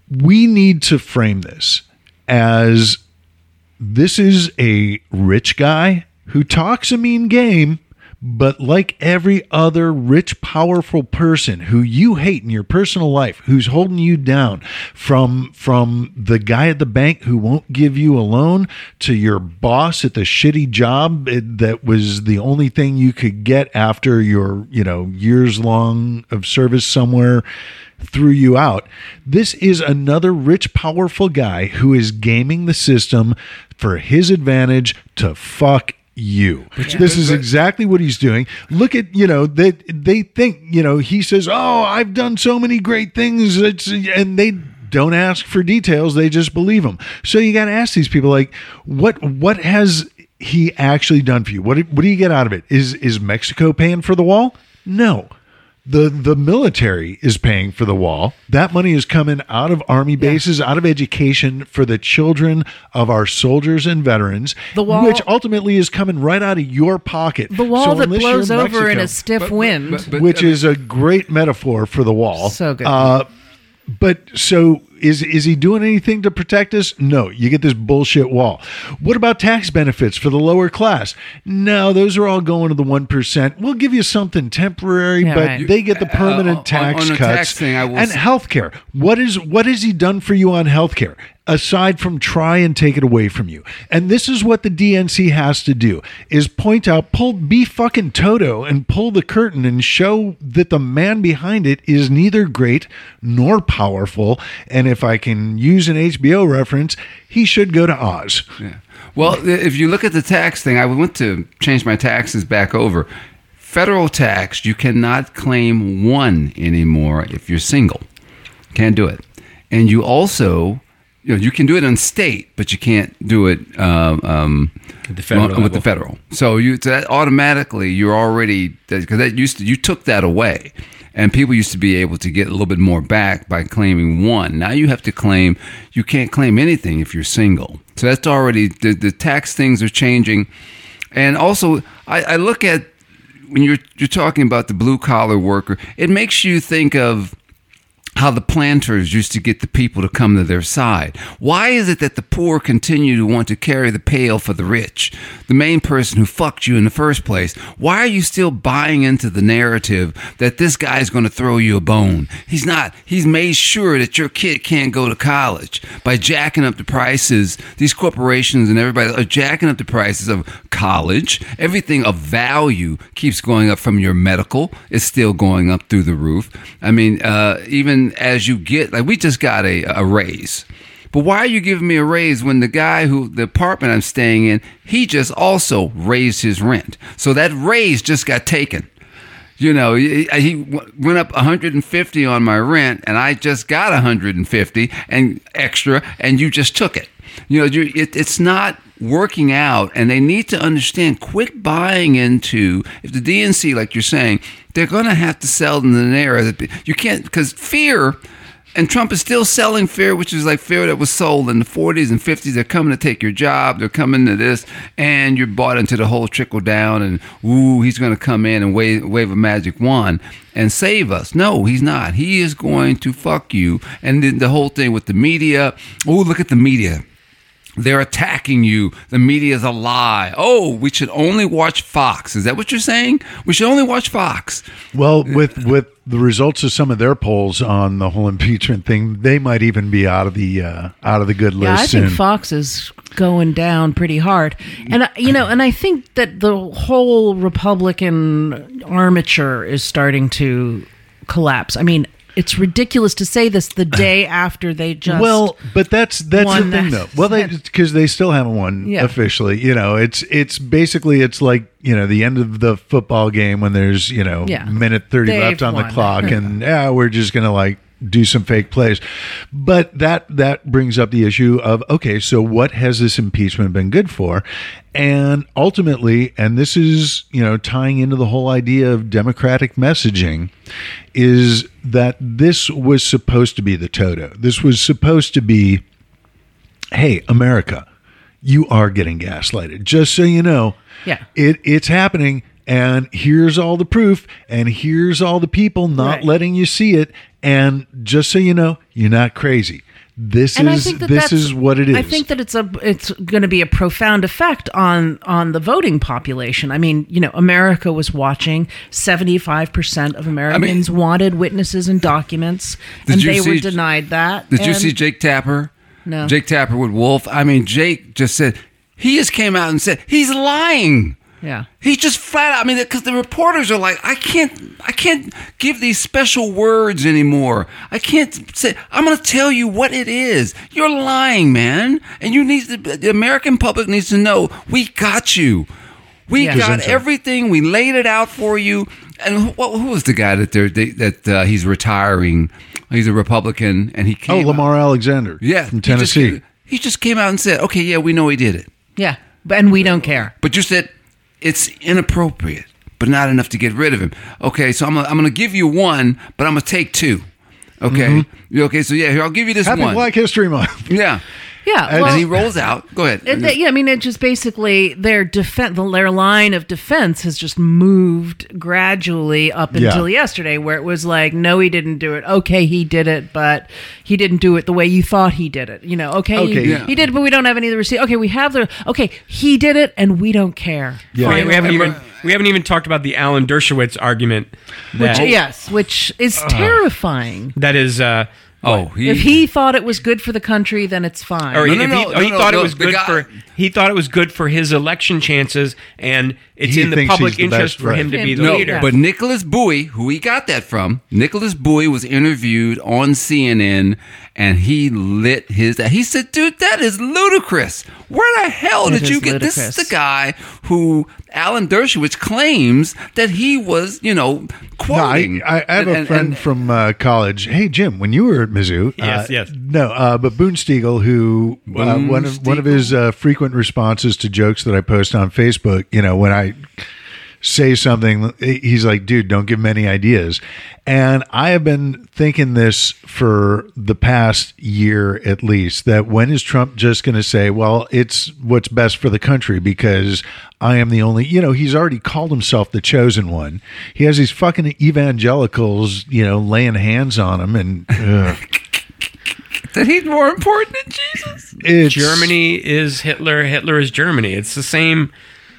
we need to frame this as this is a rich guy who talks a mean game, But like every other rich, powerful person who you hate in your personal life, who's holding you down, from from the guy at the bank who won't give you a loan to your boss at the shitty job eh, that was the only thing you could get after your you know years long of service somewhere threw you out. This is another rich, powerful guy who is gaming the system for his advantage to fuck you. This is exactly what he's doing. Look at, you know, they they think, you know, he says, "Oh, I've done so many great things." It's, and they don't ask for details, they just believe him. So you got to ask these people like, "What what has he actually done for you? What what do you get out of it? Is is Mexico paying for the wall? No the the military is paying for the wall. That money is coming out of army bases, out of education for the children of our soldiers and veterans. The wall- which ultimately is coming right out of your pocket. The wall So that unless you're blows over in a stiff But- but- wind. but- but- which I mean- is a great metaphor for the wall. So good. Uh, but so is is he doing anything to protect us? No. You get this bullshit wall. What about tax benefits for the lower class? No, those are all going to the one percent. We'll give you something temporary, Yeah, but right. they get the Uh, permanent on- tax on the cuts. tax thing, I will and s- healthcare. What is what has he done for you on healthcare? Aside from try and take it away from you. And this is what the DNC has to do is point out, pull be fucking Toto and pull the curtain and show that the man behind it is neither great nor powerful. And if I can use an HBO reference, he should go to Oz. Yeah. Well, if you look at the tax thing, I went to change my taxes back over. Federal tax, you cannot claim one anymore if you're single. Can't do it. And you also, you know, you can do it on state, but you can't do it um, um, the federal with level. the federal. So you so that automatically you're already because that used to you took that away, and people used to be able to get a little bit more back by claiming one. Now you have to claim you can't claim anything if you're single. So that's already the, the tax things are changing, and also I, I look at when you're you're talking about the blue collar worker, it makes you think of how the planters used to get the people to come to their side. Why is it that the poor continue to want to carry the pail for the rich? The main person who fucked you in the first place. Why are you still buying into the narrative that this guy's going to throw you a bone? He's not. He's made sure that your kid can't go to college by jacking up the prices. These corporations and everybody are jacking up the prices of college. Everything of value keeps going up from your medical is still going up through the roof. I mean, uh, even as you get, like, we just got a, a raise. But why are you giving me a raise when the guy who, the apartment I'm staying in, he just also raised his rent? So that raise just got taken. You know, he, went up 150 on my rent, and I just got 150 and extra, and you just took it. You know, you, it, it's not working out, and they need to understand. Quit buying into if the DNC, like you're saying, they're going to have to sell in an era that You can't because fear. And Trump is still selling fear, which is like fear that was sold in the 40s and 50s. They're coming to take your job. They're coming to this, and you're bought into the whole trickle down. And ooh, he's going to come in and wave, wave a magic wand and save us. No, he's not. He is going to fuck you. And then the whole thing with the media. Oh, look at the media. They're attacking you. The media is a lie. Oh, we should only watch Fox. Is that what you're saying? We should only watch Fox. Well, with with the results of some of their polls on the whole impeachment thing, they might even be out of the uh, out of the good list. Yeah, I think soon. Fox is going down pretty hard, and I- you know, and I think that the whole Republican armature is starting to collapse. I mean, it's ridiculous to say this the day *laughs* after they just well, but that's that's the thing, that- though. Well, they because they still haven't won Yeah. officially. You know, it's it's basically it's like you know the end of the football game when there's you know Yeah. minute 30 They've left on the clock, *laughs* and yeah, we're just gonna like do some fake plays. But that that brings up the issue of okay, so what has this impeachment been good for? And ultimately, and this is, you know, tying into the whole idea of democratic messaging, is that this was supposed to be the Toto. This was supposed to be, hey, America, you are getting gaslighted. Just so you know, Yeah. it it's happening. And here's all the proof, and here's all the people not Right. letting you see it. And just so you know, you're not crazy. this and is that this is what it is. I think that it's a it's going to be a profound effect on on the voting population. I mean, you know, America was watching. Seventy five percent of Americans wanted witnesses and documents, and you they were denied that. Did you see Jake Tapper? No. Jake Tapper with Wolf. I mean, Jake just said he just came out and said he's lying. Yeah. He just flat out. I mean, because the reporters are like, I can't, I can't give these special words anymore. I can't say. I'm going to tell you what it is. You're lying, man, and you need to, the American public needs to know we got you. We Yeah. got everything. We laid it out for you. And who, who was the guy that they're, they, that uh, he's retiring? He's a Republican, and he oh, came. out- Lamar Alexander, yeah, from he just- Tennessee. He just, came out and said, "Okay, yeah, we know he did it." Yeah. And we don't care. But you said it's inappropriate, but not enough to get rid of him. Okay, so I'm gonna, I'm going to give you one, but I'm going to take two. Okay, mm-hmm. You okay. So yeah, here I'll give you this Happy one. Black History Month. Yeah, Yeah. And well, and he rolls out. Go ahead. It, that- yeah, I mean, it just basically their defense, their line of defense has just moved gradually up Yeah. until yesterday, where it was like, no, he didn't do it. Okay, he did it, but he didn't do it the way you thought he did it. You know, okay, Okay. he, Yeah. he did it, but we don't have any of the receipt. Okay, we have the. Okay, he did it, and we don't care. Yeah. We, Fine. we haven't even we haven't even talked about the Alan Dershowitz argument. Which, yes, which is terrifying. that is. Uh, oh, he, If he thought it was good for the country, then it's fine. or No, if no, he, no, he no, thought no, it was the good guy- for he thought it was good for his election chances, and it's He in the thinks public he's the interest best, for him right. to be the No, leader. But Nikolas Bowie, who he got that from, Nikolas Bowie was interviewed on CNN and he lit his. He said, "Dude, that is ludicrous. Where the hell It did you is get this? Is ludicrous. the guy who Alan Dershowitz claims that he was, you know, No, I, quoting." I I have And- a and- friend and- from uh, college. Hey, Jim, when you were at Mizzou, Yes, uh, yes. no, uh, but Boone Stiegel, who uh, one of one of his uh, frequent responses to jokes that I post on Facebook, you know, when I say something, he's like, "Dude, don't give him any ideas." And I have been thinking this for the past year at least. That when is Trump just going to say, "Well, it's what's best for the country," because I am the only, you know, he's already called himself the chosen one. He has these fucking evangelicals, you know, laying hands on him, and that he's more important than Jesus. it's Germany is Hitler. Hitler is Germany. It's the same.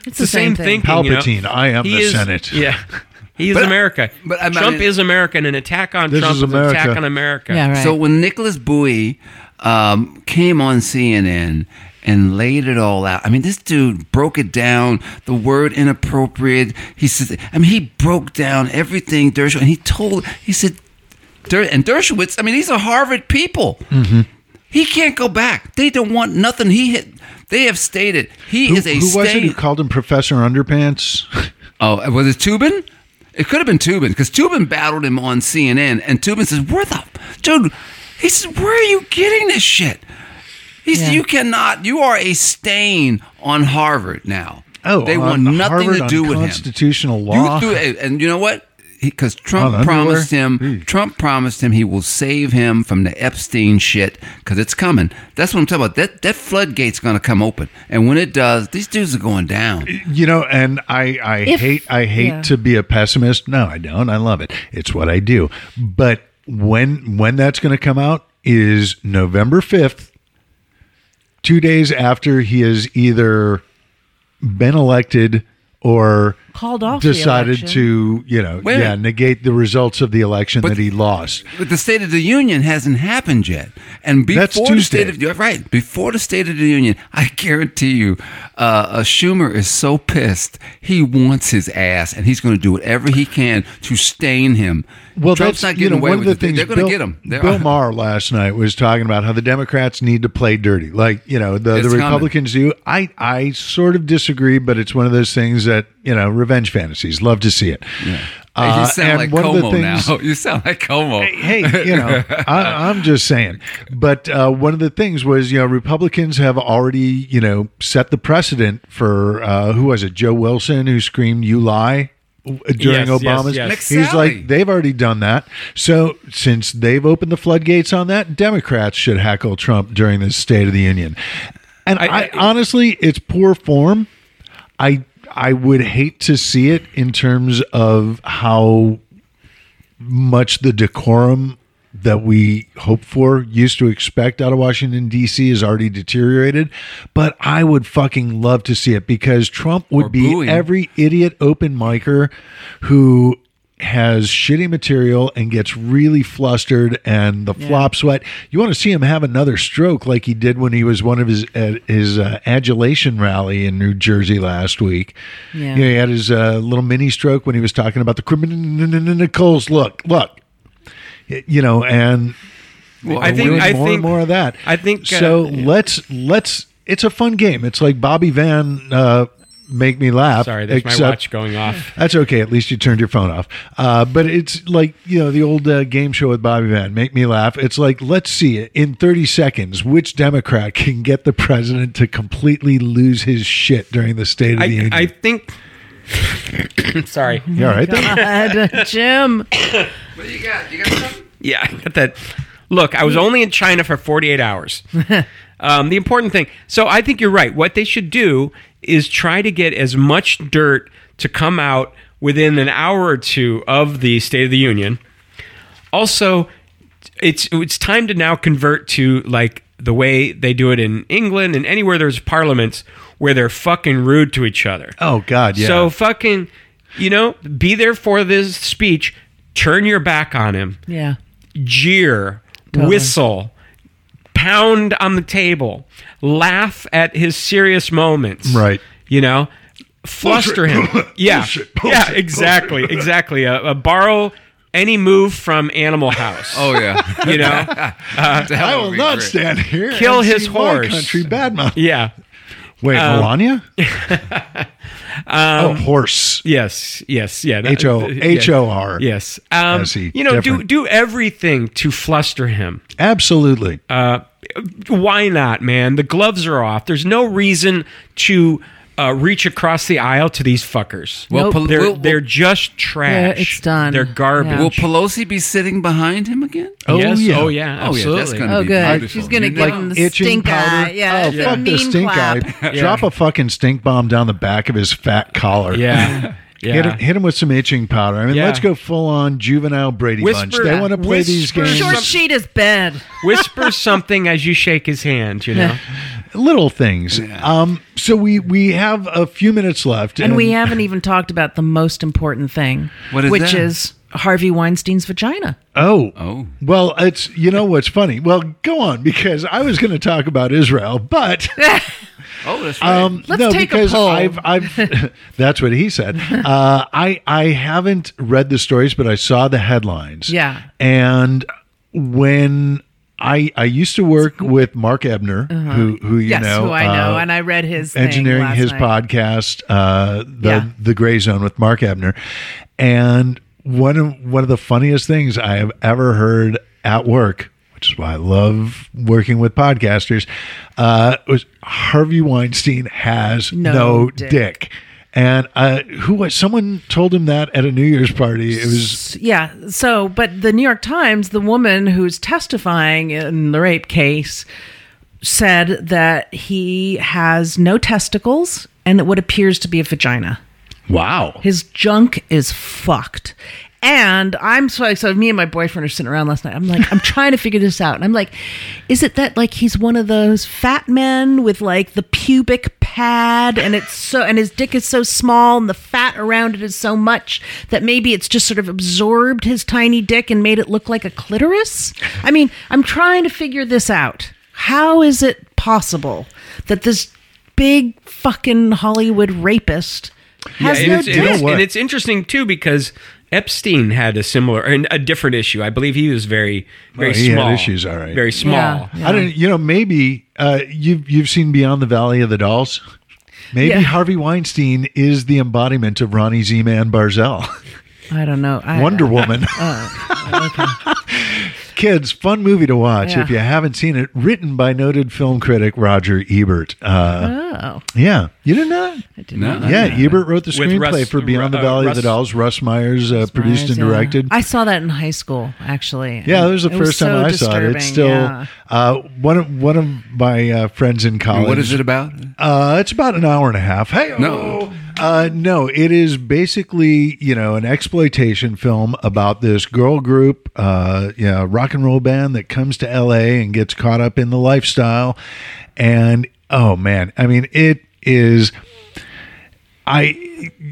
It's, the, same, thing. thinking. you know? Palpatine, I am He the is- Senate. Yeah, *laughs* he is But- America. but I Trump is America, and an attack on Trump is is, an attack America. on America. Yeah, right. So when Nikolas Bowie um, came on CNN and laid it all out, I mean, this dude broke it down. The word inappropriate. He said, I mean, he broke down everything Dershowitz, and he told, he said, Der, and Dershowitz. I mean, these are Harvard people. Mm-hmm. He can't go back. They don't want nothing. He hit. They have stated he Who, is a who was it stain. who called him Professor Underpants? *laughs* Oh, was it Toobin? It could have been Toobin because Toobin battled him on CNN, and Toobin says, "Where the dude?" He says, "Where are you getting this shit?" He said, Yeah. "You cannot. You are a stain on Harvard now. Oh, they want on nothing Harvard to do with him. constitutional You law. threw- and you know what? Because Trump underwear? promised him, Gee. Trump promised him he will save him from the Epstein shit because it's coming. That's what I'm talking about. That that floodgate's going to come open, and when it does, these dudes are going down. you know, and I, I If- hate, I hate yeah. to be a pessimist. No, I don't. I love it. It's what I do. But when, when that's going to come out is November fifth, two days after he has either been elected or Called off the decided election. to, you know, Wait yeah, negate the results of the election But- that he lost. But the State of the Union hasn't happened yet, and before That's the State of you're right before the State of the Union, *laughs* I guarantee you, uh, uh, Schumer is so pissed he wants his ass, and he's going to do whatever he can to stain him. Well, Trump's that's not you getting know away one of with the things. They're going to get him. They're, Bill *laughs* Maher last night was talking about how the Democrats need to play dirty, like you know the, It's the coming. Republicans do. I I sort of disagree, but it's one of those things that you know revenge fantasies. Love to see it. Hey, Uh, you sound and like one of the Cuomo things- now. *laughs* You sound like Cuomo. Hey, you know, *laughs* I, I'm just saying. But uh, one of the things was, you know, Republicans have already, you know, set the precedent for uh, who was it, Joe Wilson, who screamed "You lie" during Yes, yes, Obama's. yes. He's like, they've already done that. So since they've opened the floodgates on that, Democrats should heckle Trump during this State of the Union. And I, I- I honestly, it's poor form. I I would hate to see it in terms of how much the decorum that we hope for, used to expect out of Washington D.C. is already deteriorated. But I would fucking love to see it because Trump would Or be booing. every idiot open micer who has shitty material and gets really flustered and the flop sweat. You want to see him have another stroke like he did when he was one of his uh, his uh, adulation rally in New Jersey last week. Yeah. You know, he had his uh, little mini stroke when he was talking about the criminals. Look, look, you know, and well, I think doing I more think and more of that. I think uh, so. let's let's. It's a fun game. It's like Bobby Van uh, make me laugh. Sorry, there's my watch going off. *laughs* That's okay. At least you turned your phone off. Uh, but it's like you know the old uh, game show with Bobby Van. Make me laugh. It's like let's see it in 30 seconds. Which Democrat *laughs* can get the president to completely lose his shit during the State of the Union? I think. *coughs* Sorry. you all right there? God, *laughs* Jim. What do you got? You got something? Yeah, I got that. Look, I was only in China for 48 hours. Um, the important thing. So I think you're right. What they should do is try to get as much dirt to come out within an hour or two of the State of the Union. Also, it's it's time to now convert to like the way they do it in England and anywhere there's parliaments where they're fucking rude to each other. Oh God, yeah. So fucking, you know, be there for this speech. Turn your back on him Yeah. jeer, Totally. whistle, pound on the table, laugh at his serious moments. Right. You know, fluster him. *laughs* Yeah. Bullshit, yeah, exactly. bullshit. *laughs* Exactly. Uh, uh, borrow any move from Animal House. Oh yeah. You know? *laughs* I will not stand here. Kill and his see my horse. country badmouth. Yeah. Wait, Um, Melania? *laughs* oh, horse. Yes. Yes. Yeah. H O. H O R. Yes. Um, you know, do do everything to fluster him. Absolutely. Uh, why not, man? The gloves are off. There's no reason to uh, reach across the aisle to these fuckers. Well, Nope. Pel- they're will, they're just trash. Yeah, it's done. They're garbage. Yeah. will Pelosi be sitting behind him again? Oh, yes. yeah. Oh yeah. Oh, yeah, Absolutely. that's gonna Oh, be good. beautiful. She's gonna You give know- him the itching stink powder. eye. Yeah, oh, the fuck the mean stink clap. eye. Drop a fucking stink bomb down the back of his fat collar. Yeah. Yeah. Hit him, hit him with some itching powder. I mean, Yeah. let's go full on juvenile Brady Bunch. Whisper- They want to play these whisper games. Short sheet is bed. Whisper something as you shake his hand. You *laughs* know. Little things. Um, so we we have a few minutes left, And we haven't even talked about the most important thing, What is which that? is Harvey Weinstein's vagina. Oh, Oh. Well, it's you know what's funny. Well, go on because I was going to talk about Israel, but *laughs* Oh, that's right. um, Let's no, take a because poll. I've I've *laughs* that's what he said. *laughs* Uh, I I haven't read the stories, but I saw the headlines. Yeah. and when. I, I used to work with Mark Ebner, who who you Uh-huh. yes, know, who I know, uh, and I read his thing engineering his night. podcast, uh, the Yeah. the Gray Zone with Mark Ebner, and one of one of the funniest things I have ever heard at work, which is why I love working with podcasters, uh, was Harvey Weinstein has no, No dick. dick. And uh, who was someone told him that at a New Year's party? It was Yeah. So, but the New York Times, the woman who's testifying in the rape case, said that he has no testicles and what appears to be a vagina. wow. His junk is fucked. And I'm so so me and my boyfriend are sitting around last night. I'm like, I'm trying to figure this out. And I'm like, is it that like he's one of those fat men with like the pubic pad and it's so and his dick is so small and the fat around it is so much that maybe it's just sort of absorbed his tiny dick and made it look like a clitoris? I mean, I'm trying to figure this out. How is it possible that this big fucking Hollywood rapist has and, no it's, dick? it's, and it's interesting too because Epstein had a similar and a different issue. I believe he was very very Oh, he had small. issues, all right. Very small. Yeah, yeah. I don't. You know, maybe uh, you've you've seen Beyond the Valley of the Dolls. Maybe Yeah. Harvey Weinstein is the embodiment of Ronnie Z-Man Barzell, I don't know. I, Wonder Woman. Kids, fun movie to watch Yeah. if you haven't seen it. Written by noted film critic Roger Ebert. Uh, Oh, yeah, you didn't know that? I did No. not. Yeah, Ebert wrote the With screenplay Russ- for Beyond the uh, Valley of the Dolls. Russ Myers uh, produced and Yeah. directed. I saw that in high school, actually. Yeah, that was the It first time so I saw it. It's still yeah. uh, one of one of my uh, friends in college. what is it about? Uh, it's about an hour and a half. Hey, No. Uh, no, it is basically you know an exploitation film about this girl group, uh, you know, rock and roll band that comes to L.A. and gets caught up in the lifestyle, and oh man, I mean it is. I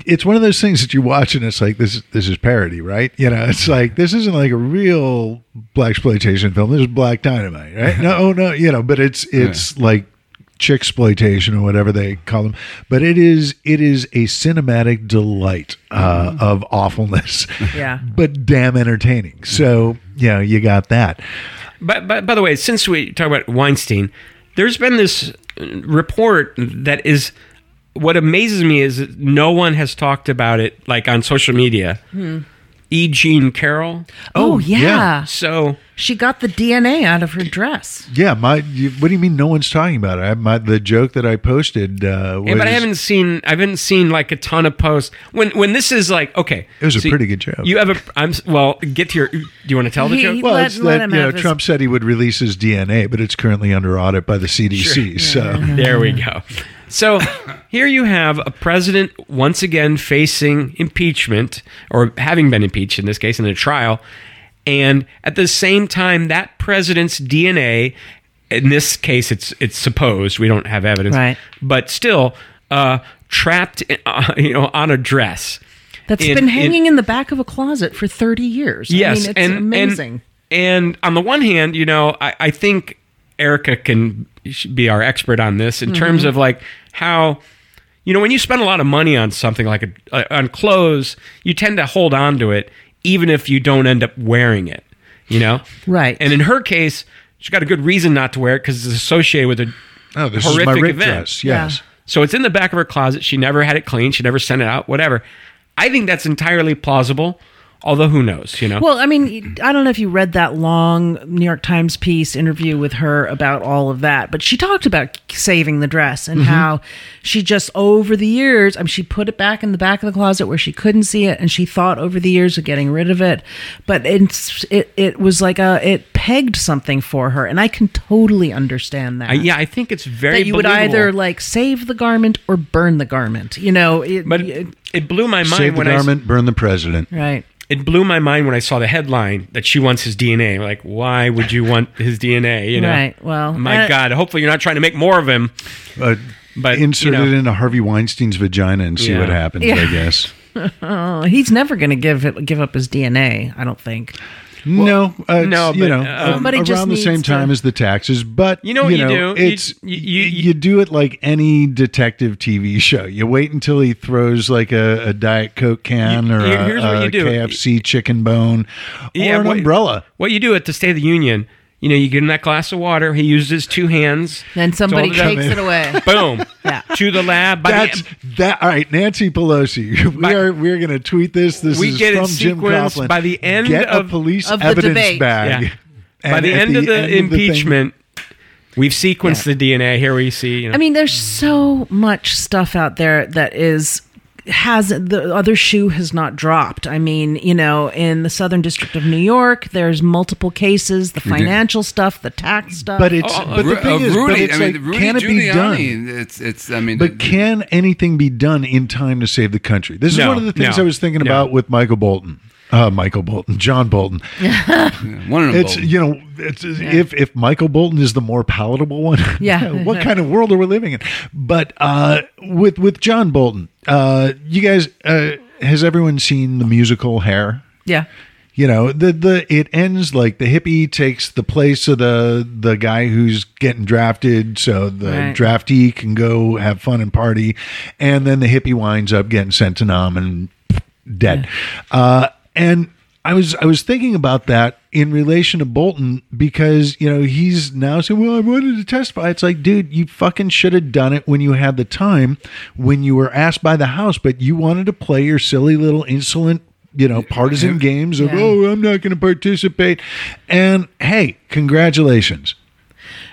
it's one of those things that you watch and it's like this this is parody, right? You know, it's like this isn't like a real black exploitation film. This is Black Dynamite, right? No, oh, no, you know, but it's it's like chick exploitation or whatever they call them. But it is it is a cinematic delight uh, of awfulness, *laughs* Yeah. but damn entertaining. So you know, you got that. But, but by the way, since we talk about Weinstein, there's been this report that is what amazes me is no one has talked about it like on social media. E. Jean Carroll. Oh, Oh, yeah. yeah. So She got the DNA out of her dress. Yeah, my. You, what do you mean? No one's talking about it. I, my the joke that I posted. Uh, was, yeah, but I haven't seen I haven't seen like a ton of posts when when this is like okay. It was a pretty good joke. You have a I'm well get to your. Do you want to tell the He- joke? he- Well, Let- it's let that him you know have his- Trump said he would release his DNA, but it's currently under audit by the CDC. So There we go. So here you have a president once again facing impeachment, or having been impeached in this case in a trial. And at the same time, that president's DNA, in this case, it's it's supposed we don't have evidence, Right. But still, uh, trapped, uh, *laughs* you know, on a dress. That's In- been in- hanging in, the back of a closet for 30 years. Yes, I mean, it's and, amazing. And, and on the one hand, you know, I, I think Erica can be our expert on this in Mm-hmm. terms of like how, you know, when you spend a lot of money on something like a, uh, on clothes, you tend to hold on to it even if you don't end up wearing it. You know, Right. And in her case, she got a good reason not to wear it because it's associated with a oh, this horrific is my Rick event. dress. Yes. So it's in the back of her closet. She never had it cleaned. She never sent it out. Whatever. I think that's entirely plausible. Although who knows? You know. Well, I mean, I don't know if you read that long New York Times piece interview with her about all of that, but she talked about saving the dress and mm-hmm. how she just over the years, I mean, she put it back in the back of the closet where she couldn't see it, and she thought over the years of getting rid of it, but it's it it was like a it pegged something for her, and I can totally understand that. I, yeah, I think it's very. that you would either like save the garment or burn the garment. You know, it, But it- it blew my mind Save the when I garment, burn the president. right. It blew my mind when I saw the headline that she wants his DNA. Like, why would you want his DNA? You know, Right, well, my uh, God. Hopefully, you're not trying to make more of him. Uh, But, insert you know. it into Harvey Weinstein's vagina and see Yeah. what happens. Yeah. I guess. *laughs* Oh, he's never going to give it, give up his DNA. I don't think. No, uh, it's, no, you but, know, um, But he around the same time to- as the taxes. But You know what you do? You- It's you- you, you- you do it like any detective TV show. You wait until he throws like a, a diet coke can You- or here- a, here's what a you do. KFC chicken bone or Yeah, an what- umbrella. What you do at the State of the Union, you know, you give him that glass of water. He uses his two hands. Then somebody it takes it away. *laughs* Boom. Yeah. To the lab. By That's the, that. All right, Nancy Pelosi. *laughs* We By- are we're going to tweet this. This We is get it from Jim sequenced Coughlin. by the end Get of- a police of the evidence debate. bag. Yeah. By the at end of the end thing- impeachment, we've sequenced the DNA. Here we see. You know, I mean, there's so much stuff out there that is has the other shoe has not dropped. I mean, you know, in the Southern District of New York, there's multiple cases, the financial stuff, the tax stuff. but it's Oh, but the thing uh, is, Rudy, but it's I mean, like, Rudy can it be done? It's, it's, I mean, But can anything be done in time to save the country? This is No, one of the things no, I was thinking no. about with Michael Bolton. Uh, Michael Bolton, John Bolton. *laughs* one of them. It's you know, it's, if if Michael Bolton is the more palatable one, *laughs* Yeah. what kind of world are we living in? But uh, with with John Bolton, uh, you guys, uh, has everyone seen the musical Hair? yeah. You know, the the it ends like the hippie takes the place of the the guy who's getting drafted, so the Right. draftee can go have fun and party, and then the hippie winds up getting sent to Nam and dead. Uh, and I was I was thinking about that in relation to Bolton because you know he's now saying, "Well, I wanted to testify." It's like, dude, you fucking should have done it when you had the time, when you were asked by the House, but you wanted to play your silly little insolent. You know, partisan games of, Yeah. oh, I'm not going to participate. And hey, congratulations.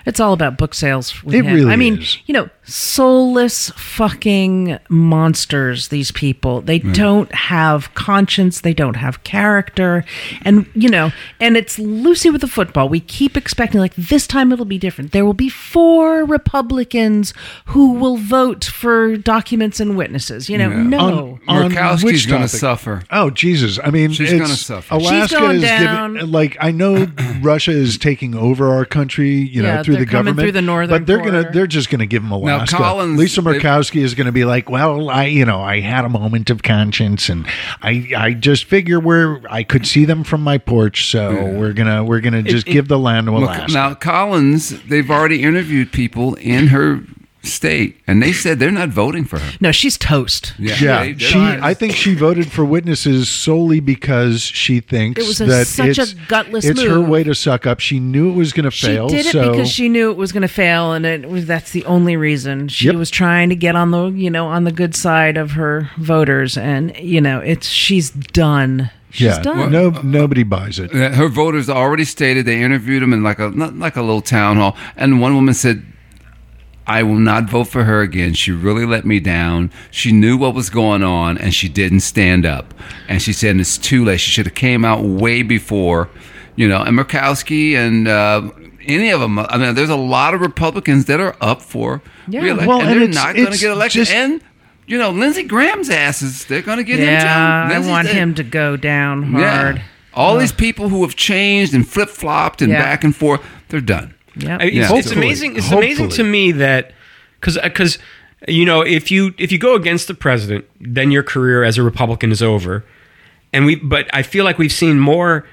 It's all about book sales. It him. really I mean, is. you know, soulless fucking monsters these people they don't have conscience they don't have character and you know and it's lucy with the football we keep expecting like this time it'll be different there will be four republicans who will vote for documents and witnesses you know Yeah. no On Murkowski's which going to topic? suffer. Oh Jesus! I mean, She's it's- gonna suffer. Alaska She's going is down. giving like I know *clears throat* Russia is taking over our country, you know, Yeah, through the government, through the northern but they're going to they're just gonna give them Collins- Lisa Murkowski is gonna be like, well, I you know I had a moment of conscience and I I just figure where I could see them from my porch, so we're gonna we're gonna just it- give the land to Alaska. now Collins, they've already interviewed people in her state, and they said they're not voting for her. no she's toast yeah, they- she. I think she voted for witnesses solely because she thinks It was a- that such a gutless It's her way to suck up. She knew it was going to fail. She fail. did it so because she knew it was going to fail, and it was that's the only reason she Yep. was trying to get on the you know on the good side of her voters, and you know it's she's done. She's yeah, done. no, nobody buys it. Uh, her voters already stated they interviewed them in like a not like a little town hall, and one woman said, "I will not vote for her again. She really let me down. She knew what was going on, and she didn't stand up. And she said it's too late. She should have came out way before, you know." And Murkowski and. Uh, any of them. I mean, there's a lot of Republicans that are up for Yeah. reelection, Well, and and they're not going to get elected. just- and you know, Lindsey Graham's asses, they're going to get him yeah, down. I want the- him to go down hard. yeah. All these people who have changed and flip flopped and Yeah. back and forth, they're done. Yep. I- It's, Yeah. it's Hopefully. amazing. It's amazing to me that because because you know if you if you go against the president, then your career as a Republican is over. And we, but I feel like we've seen more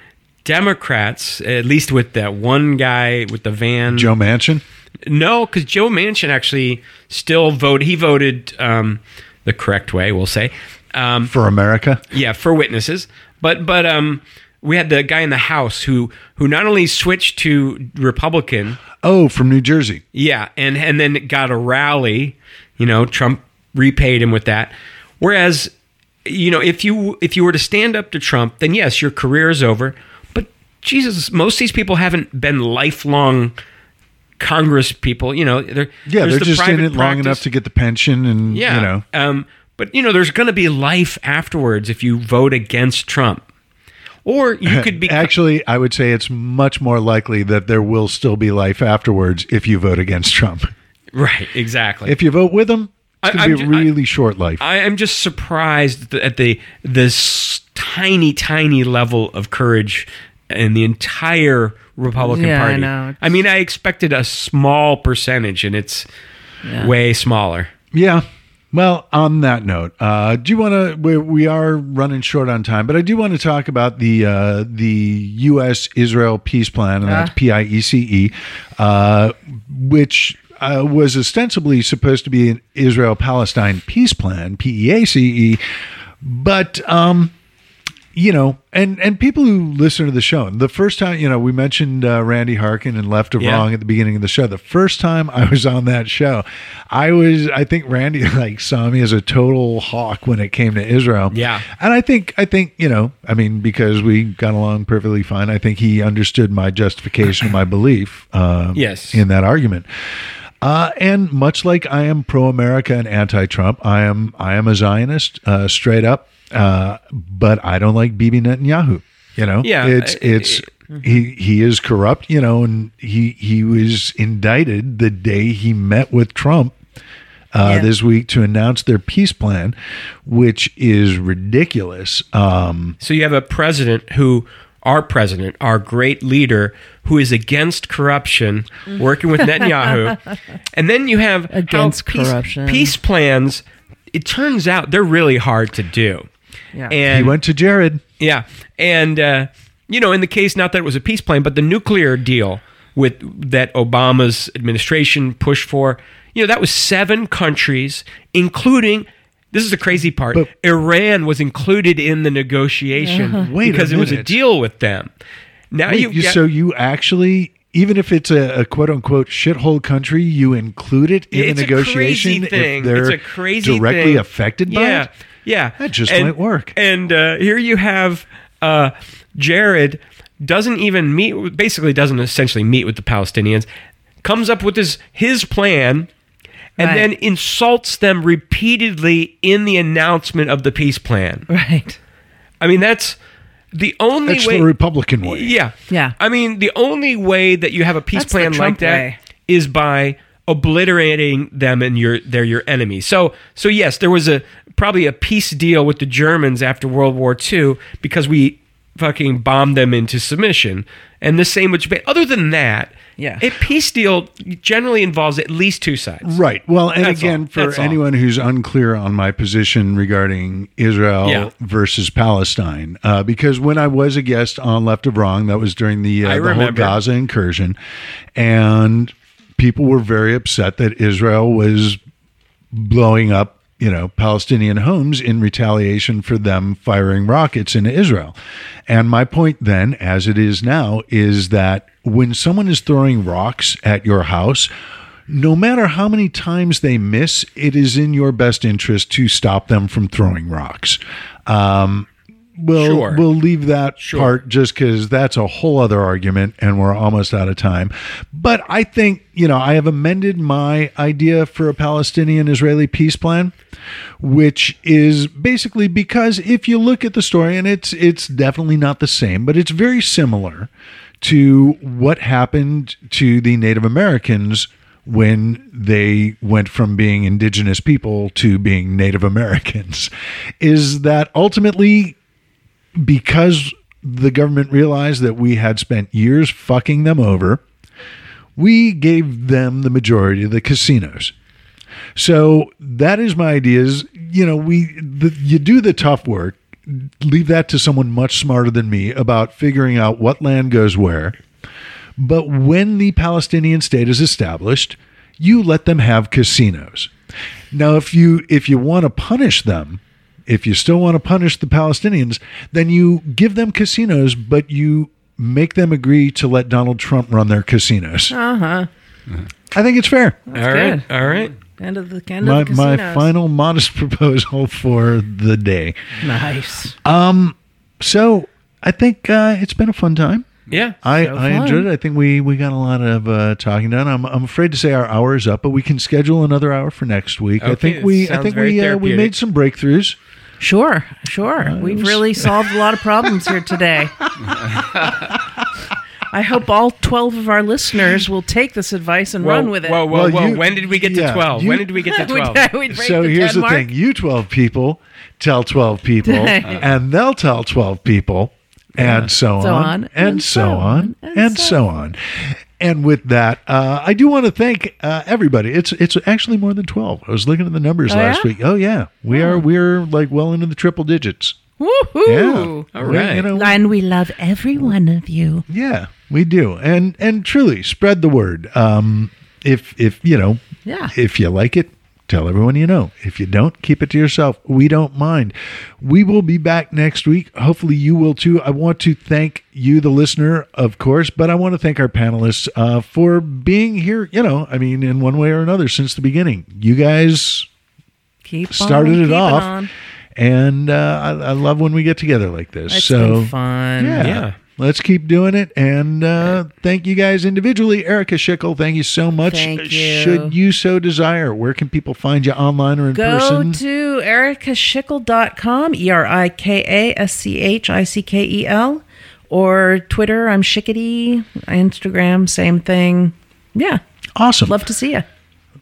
Democrats, at least with that one guy with the van. Joe Manchin. No, because Joe Manchin actually still voted. He voted um, the correct way, we'll say. Um, for America. yeah, for witnesses. But but um, we had the guy in the House who who not only switched to Republican. Oh, from New Jersey. Yeah, and and then got a rally. You know, Trump repaid him with that. Whereas, you know, if you if you were to stand up to Trump, then yes, your career is over. But Jesus, most of these people haven't been lifelong Congress people. You know, they're Yeah, they're the just in it long enough to get the pension, and Yeah, you know. Um, but you know, there's going to be life afterwards if you vote against Trump, or you could *laughs* be Actually, I would say it's much more likely that there will still be life afterwards if you vote against Trump. *laughs* right. Exactly. If you vote with him, it's going to be a ju- I- really short life. I am just surprised at the this tiny, tiny level of courage in the entire Republican Yeah, I Party. know. I mean, I expected a small percentage, and it's way smaller. Yeah. Well, on that note, uh, do you want to? We, we are running short on time, but I do want to talk about the uh, the U.S. Israel peace plan, and that's Ah. P I E C E, uh, which uh, was ostensibly supposed to be an Israel Palestine peace plan, P E A C E, but um, you know, and and people who listen to the show, the first time, you know, we mentioned uh, Randy Harkin and Left of Yeah. Wrong at the beginning of the show. The first time I was on that show, I was, I think Randy *laughs* like saw me as a total hawk when it came to Israel. Yeah. and I think, I think, you know, I mean, because we got along perfectly fine. I think he understood my justification of my belief. Uh, Yes. in that argument. Uh, and much like I am pro-America and anti-Trump, I am I am a Zionist, uh, straight up. Uh, but I don't like Bibi Netanyahu. You know, Yeah, it's I- it's he he is corrupt. You know, and he he was indicted the day he met with Trump. Uh, Yeah. This week to announce their peace plan, which is ridiculous. Um, So you have a president who, our president, our great leader, who is against corruption, working with Netanyahu, *laughs* and then you have Against peace, corruption. Peace plans. It turns out they're really hard to do. Yeah. And he went to Jared. Yeah, and uh, you know, in the case not that it was a peace plan, but the nuclear deal with that Obama's administration pushed for, you know, that was seven countries, including. This is the crazy part. But- Iran was included in the negotiation *laughs* Wait a because it was a deal with them. Now Wait, you, you, so you actually, even if it's a, a quote unquote shithole country, you include it in It's the a crazy negotiation thing. if they're It's a crazy thing. directly thing. affected by yeah, it. Yeah, That just and, might work. And uh, here you have uh, Jared doesn't even meet. Basically, doesn't essentially meet with the Palestinians. Comes up with his his plan, and Right. then insults them repeatedly in the announcement of the peace plan. Right. I mean, that's the only That's way. the Republican way. yeah, Yeah. I mean, the only way that you have a peace That's the plan like Trump that is way. by obliterating them and your they're your enemy. So so yes, there was a probably a peace deal with the Germans after World War II because we fucking bombed them into submission. And the same with Japan. Other than that, Yeah. a peace deal generally involves at least two sides. Right. Well, and That's again, all. for That's all. anyone who's unclear on my position regarding Israel Yeah. versus Palestine, uh, because when I was a guest on Left of Wrong, that was during the, uh, the whole. Gaza incursion, and people were very upset that Israel was blowing up you know palestinian homes in retaliation for them firing rockets into israel. And my point then as it is now is that when someone is throwing rocks at your house no matter how many times they miss it is in your best interest to stop them from throwing rocks. Um, we'll Sure. we'll leave that Sure. part just because that's a whole other argument and we're almost out of time. But I think, you know, I have amended my idea for a Palestinian Israeli peace plan, which is basically because if you look at the story, and it's it's definitely not the same, but it's very similar to what happened to the Native Americans when they went from being indigenous people to being Native Americans, *laughs* is that ultimately because the government realized that we had spent years fucking them over, we gave them the majority of the casinos. So that is my idea. Is you know we the, you do the tough work, leave that to someone much smarter than me about figuring out what land goes where. But when the Palestinian state is established, you let them have casinos. Now, if you if you want to punish them, if you still want to punish the Palestinians, then you give them casinos, but you make them agree to let Donald Trump run their casinos. Uh huh. I think it's fair. all right. good. All right. End of the end My, of the my final *laughs* modest proposal for the day. Nice. Um. So I think uh, it's been a fun time. Yeah. I, So I enjoyed it. I think we, we got a lot of uh, talking done. I'm, I'm afraid to say our hour is up, but we can schedule another hour for next week. I think we I think we uh, we made some breakthroughs. Sure, sure. Uh, We've was- really solved a lot of problems here today. *laughs* I hope all 12 of our listeners will take this advice and Whoa, run with it. Whoa, whoa, Well, whoa. you- when did we get to 12? you- when did we get to *laughs* 12? we break so the here's the mark. thing: you 12 people tell 12 people, *laughs* and they'll tell 12 people, and so, So on, on, and, so on, and, so on. And with that, uh, I do want to thank uh, everybody. It's it's actually more than 12. I was looking at the numbers Oh, last yeah? week. Oh yeah, we are we're like well into the triple digits. Woohoo! Yeah, All We- You know, And we love every one of you. Yeah, we do, and and truly spread the word. Um, if if you know, Yeah. if you like it, tell everyone you know. If you don't, keep it to yourself. We don't mind. We will be back next week. Hopefully, you will too. I want to thank you, the listener, of course, but I want to thank our panelists uh, for being here. You know, I mean, in one way or another, since the beginning. You guys Keep started on it off, on. and uh, I, I love when we get together like this. It's so been fun. yeah. Yeah. Let's keep doing it. And uh, thank you guys individually. Erika Schickel, thank you so much. Thank you. Should you so desire, where can people find you online or in Go person? Go to erikaschickel.com, E R I K A S C H I C K E L, or Twitter, I'm Shickety, Instagram, same thing. Yeah, awesome. Love, love to see you.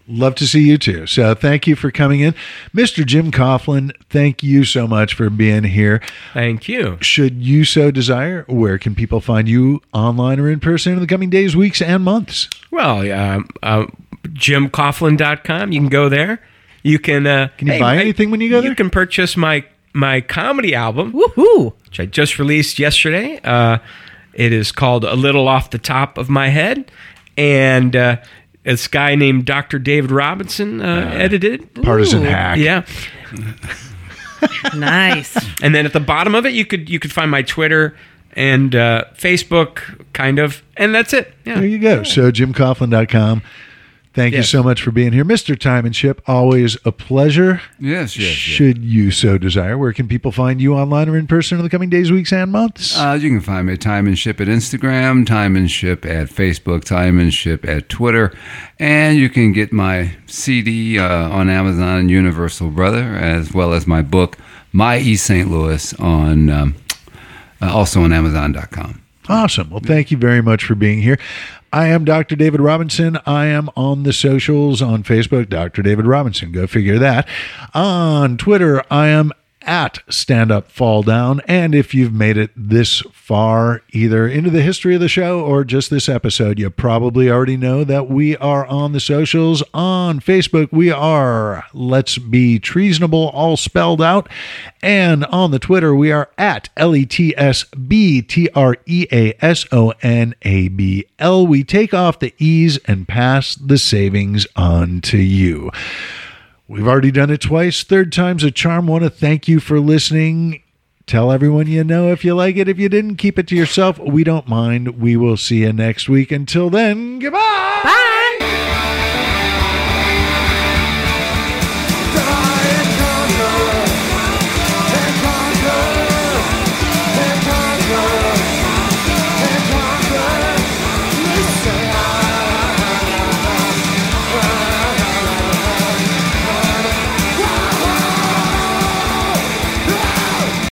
Love to see you too. So thank you for coming in. Mr. Jim Coughlin, thank you so much for being here. Thank you. Should you so desire, where can people find you online or in person in the coming days, weeks, and months? Well, um, uh, jimcoughlin.com. You can go there. You can. Uh, Can you buy anything when you go there? You can purchase my my comedy album, Woohoo! which I just released yesterday. Uh, it is called "A Little Off the Top of My Head," and uh, this guy named Dr. David Robinson uh, edited. Partisan Ooh. hack. Yeah, *laughs* Nice. and then at the bottom of it, you could you could find my Twitter and uh, Facebook, kind of, and that's it. Yeah. There you go. So jimcoughlin.com. Thank you so much for being here, Mr. Time and Ship. Always a pleasure. Yes, yes, yes. Should you so desire, where can people find you online or in person in the coming days, weeks, and months? Uh, you can find me at Time and Ship at Instagram, Time and Ship at Facebook, Time and Ship at Twitter, and you can get my CD uh, on Amazon, Universal Brother, as well as my book, My East St. Louis, on um, uh, also on Amazon.com. Awesome. Well, thank you very much for being here. I am Dr. David Robinson. I am on the socials on Facebook, Dr. David Robinson. Go figure that. On Twitter, I am at Stand Up Fall Down. And if you've made it this far, either into the history of the show or just this episode, you probably already know that we are on the socials. On Facebook, we are Let's Be Treasonable, all spelled out. And on the Twitter, we are at L E T S B T R E A S O N A B L. We take off the E's and pass the savings on to you. We've already done it twice. Third time's a charm. Want to thank you for listening. Tell everyone you know if you like it. If you didn't, keep it to yourself. We don't mind. We will see you next week. Until then, goodbye. Bye.